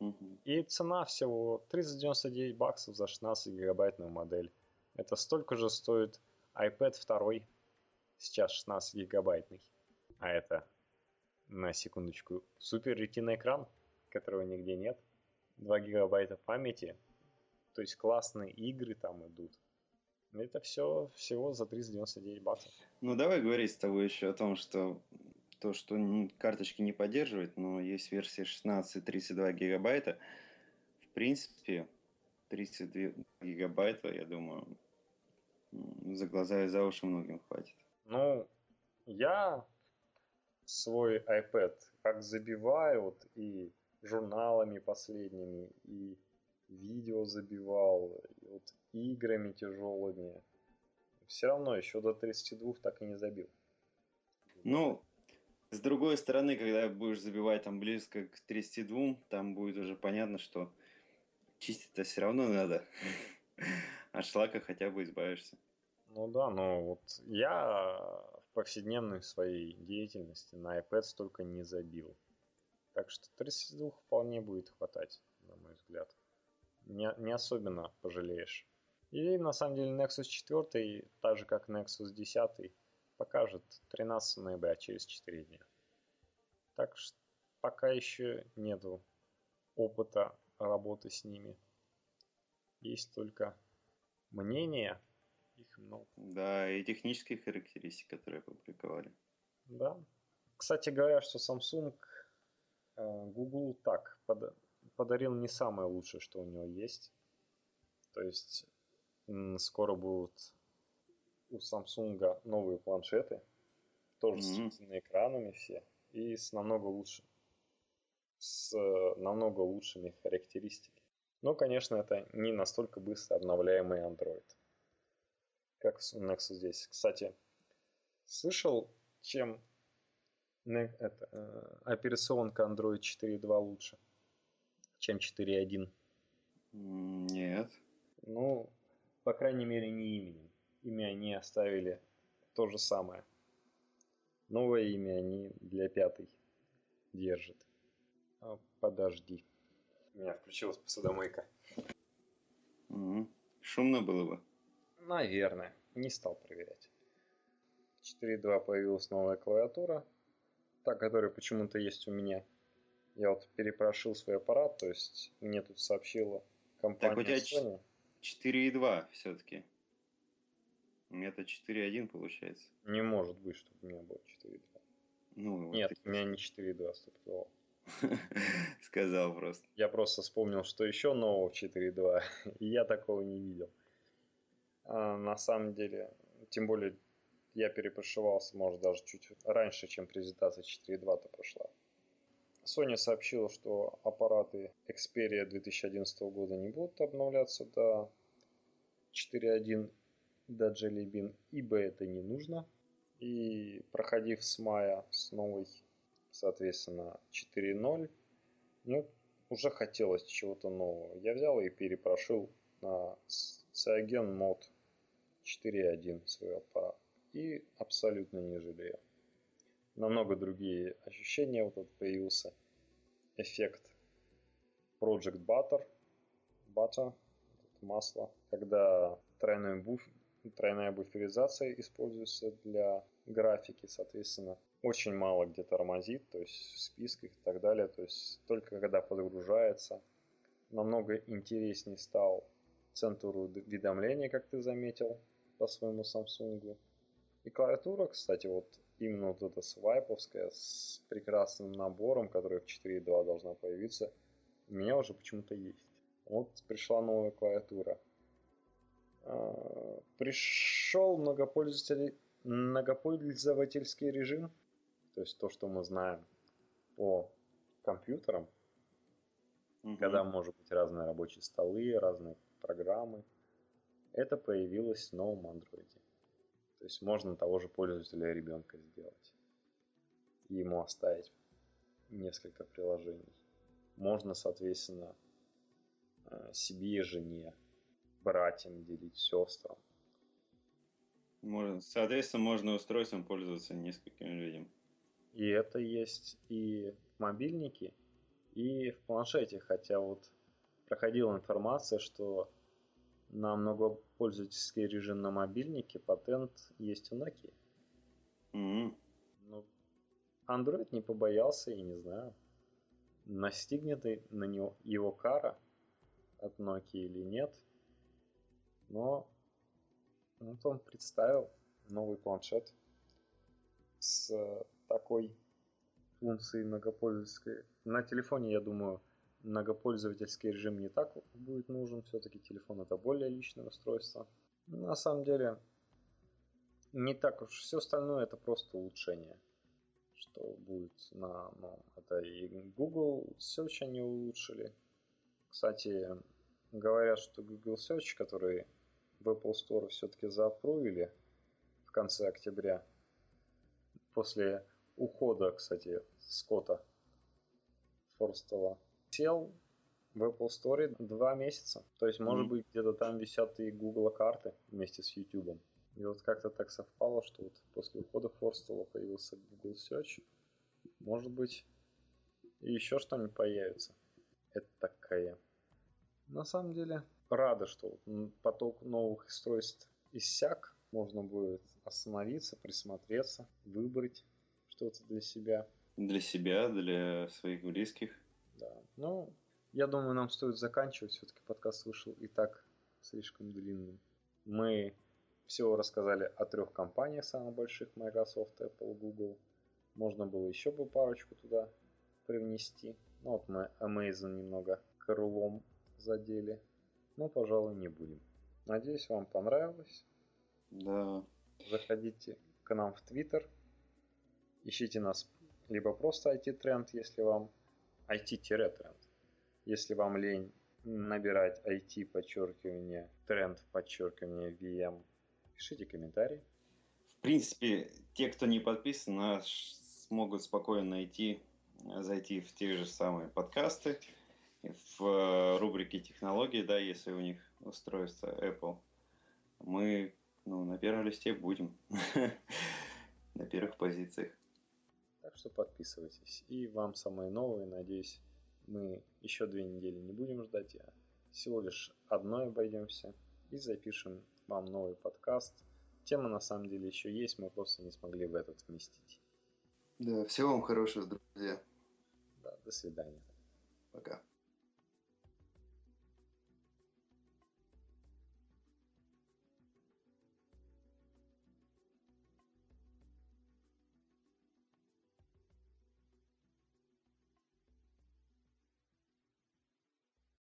Угу. И цена всего 399 баксов за 16 гигабайтную модель. Это столько же стоит iPad 2, сейчас 16 гигабайтный. А это, на секундочку, супер ретинный экран, которого нигде нет. 2 гигабайта памяти. То есть классные игры там идут. Это все всего за 399 баксов. Ну давай говорить с тобой еще о том, что то, что карточки не поддерживает, но есть версия 16 32 гигабайта. В принципе, 32 гигабайта, я думаю, за глаза и за уши многим хватит. Ну, я свой iPad как забиваю вот, и журналами последними, и видео забивал, и вот играми тяжелыми. Все равно еще до 32 так и не забил. Ну, с другой стороны, когда будешь забивать там близко к 32, там будет уже понятно, что чистить-то все равно надо. [LAUGHS] От шлака хотя бы избавишься. Ну да, но вот я в повседневной своей деятельности на iPad столько не забил. Так что 32 вполне будет хватать, на мой взгляд. Не, не особенно пожалеешь. И на самом деле Nexus 4, так же как Nexus 10, покажет 13 ноября через 4 дня. Так что пока еще нету опыта работы с ними. Есть только мнение, их много. Да, и технические характеристики, которые опубликовали. Да. Кстати говоря, что Samsung Google так под, подарил не самое лучшее, что у него есть. То есть скоро будут у Samsung новые планшеты, тоже mm-hmm. с экранами все, и с намного лучше, с э, намного лучшими характеристиками. Но, конечно, это не настолько быстро обновляемый Android, как в Nexus здесь. Кстати, слышал, чем это, э, операционка Android 4.2 лучше, чем 4.1? Нет. Ну, по крайней мере, не именем. Имя они оставили то же самое. Новое имя они для пятой держат. А, подожди. У меня включилась посудомойка. Угу. Шумно было бы. Наверное. Не стал проверять. 4.2 появилась новая клавиатура. Та, которая почему-то есть у меня. Я вот перепрошил свой аппарат, то есть мне тут сообщила компания так, у тебя Sony. 4.2 все-таки. Это 4.1 получается. Не может быть, чтобы у меня было 4.2. Ну, Нет, у меня не 4.2 стопудово. [LAUGHS] Сказал просто. Я просто вспомнил, что еще нового 4.2, [LAUGHS] и я такого не видел. А, на самом деле, тем более, я перепрошивался, может, даже чуть раньше, чем презентация 4.2-то прошла. Sony сообщила, что аппараты Xperia 2011 года не будут обновляться до 4.1 до Jelly Bean, ибо это не нужно. И проходив с мая с новой, соответственно, 4.0, мне уже хотелось чего-то нового. Я взял и перепрошил на Cygen Mod 4.1 свой аппарат. И абсолютно не жалею намного другие ощущения. Вот тут появился эффект Project Butter, butter масло, когда тройной буф, тройная буферизация используется для графики, соответственно, очень мало где тормозит, то есть в списках и так далее, то есть только когда подгружается. Намного интереснее стал центр уведомления, как ты заметил, по своему Samsung. И клавиатура, кстати, вот именно вот эта свайповская с прекрасным набором, который в 4.2 должна появиться, у меня уже почему-то есть. Вот пришла новая клавиатура. А, пришел многопользователь, многопользовательский режим, то есть то, что мы знаем по компьютерам, угу. когда может быть разные рабочие столы, разные программы. Это появилось в новом андроиде. То есть можно того же пользователя ребенка сделать. И ему оставить несколько приложений. Можно, соответственно, э, себе, жене, братьям делить, сестрам. Можно, соответственно, можно устройством пользоваться нескольким людям. И это есть и в мобильнике, и в планшете. Хотя вот проходила информация, что на многопользовательский режим на мобильнике патент есть у Nokia. Mm-hmm. Ну, Android не побоялся, я не знаю, настигнет на него его кара от Nokia или нет. Но вот он представил новый планшет с такой функцией многопользовательской. На телефоне, я думаю, многопользовательский режим не так будет нужен. Все-таки телефон это более личное устройство. На самом деле, не так уж все остальное это просто улучшение. Что будет на... Ну, это и Google Search они улучшили. Кстати, говорят, что Google Search, который в Apple Store все-таки заапрувили в конце октября, после ухода, кстати, Скотта Форстова, сел в Apple Store два месяца. То есть, может mm-hmm. быть, где-то там висят и Google карты вместе с YouTube. И вот как-то так совпало, что вот после ухода Форстела появился Google Search. Может быть, и еще что-нибудь появится. Это такая. На самом деле, рада, что поток новых устройств иссяк. Можно будет остановиться, присмотреться, выбрать что-то для себя. Для себя, для своих близких. Да. Ну, я думаю, нам стоит заканчивать. Все-таки подкаст вышел и так слишком длинным. Мы всего рассказали о трех компаниях самых больших Microsoft, Apple, Google. Можно было еще бы парочку туда привнести. Ну вот мы Amazon немного крылом задели. Но, пожалуй, не будем. Надеюсь, вам понравилось. Да. Заходите к нам в Twitter. Ищите нас либо просто IT-тренд, если вам IT-тренд. Если вам лень набирать IT подчеркивание тренд подчеркивание VM Пишите комментарии. В принципе, те, кто не подписан, смогут спокойно найти, зайти в те же самые подкасты, в э, рубрике технологии, да, если у них устройство Apple. Мы ну, на первом листе будем. [LAUGHS] на первых позициях. Так что подписывайтесь. И вам самые новые, надеюсь, мы еще две недели не будем ждать, а всего лишь одной обойдемся и запишем вам новый подкаст. Тема на самом деле еще есть, мы просто не смогли в этот вместить. Да, всего вам хорошего, друзья. Да, до свидания. Пока.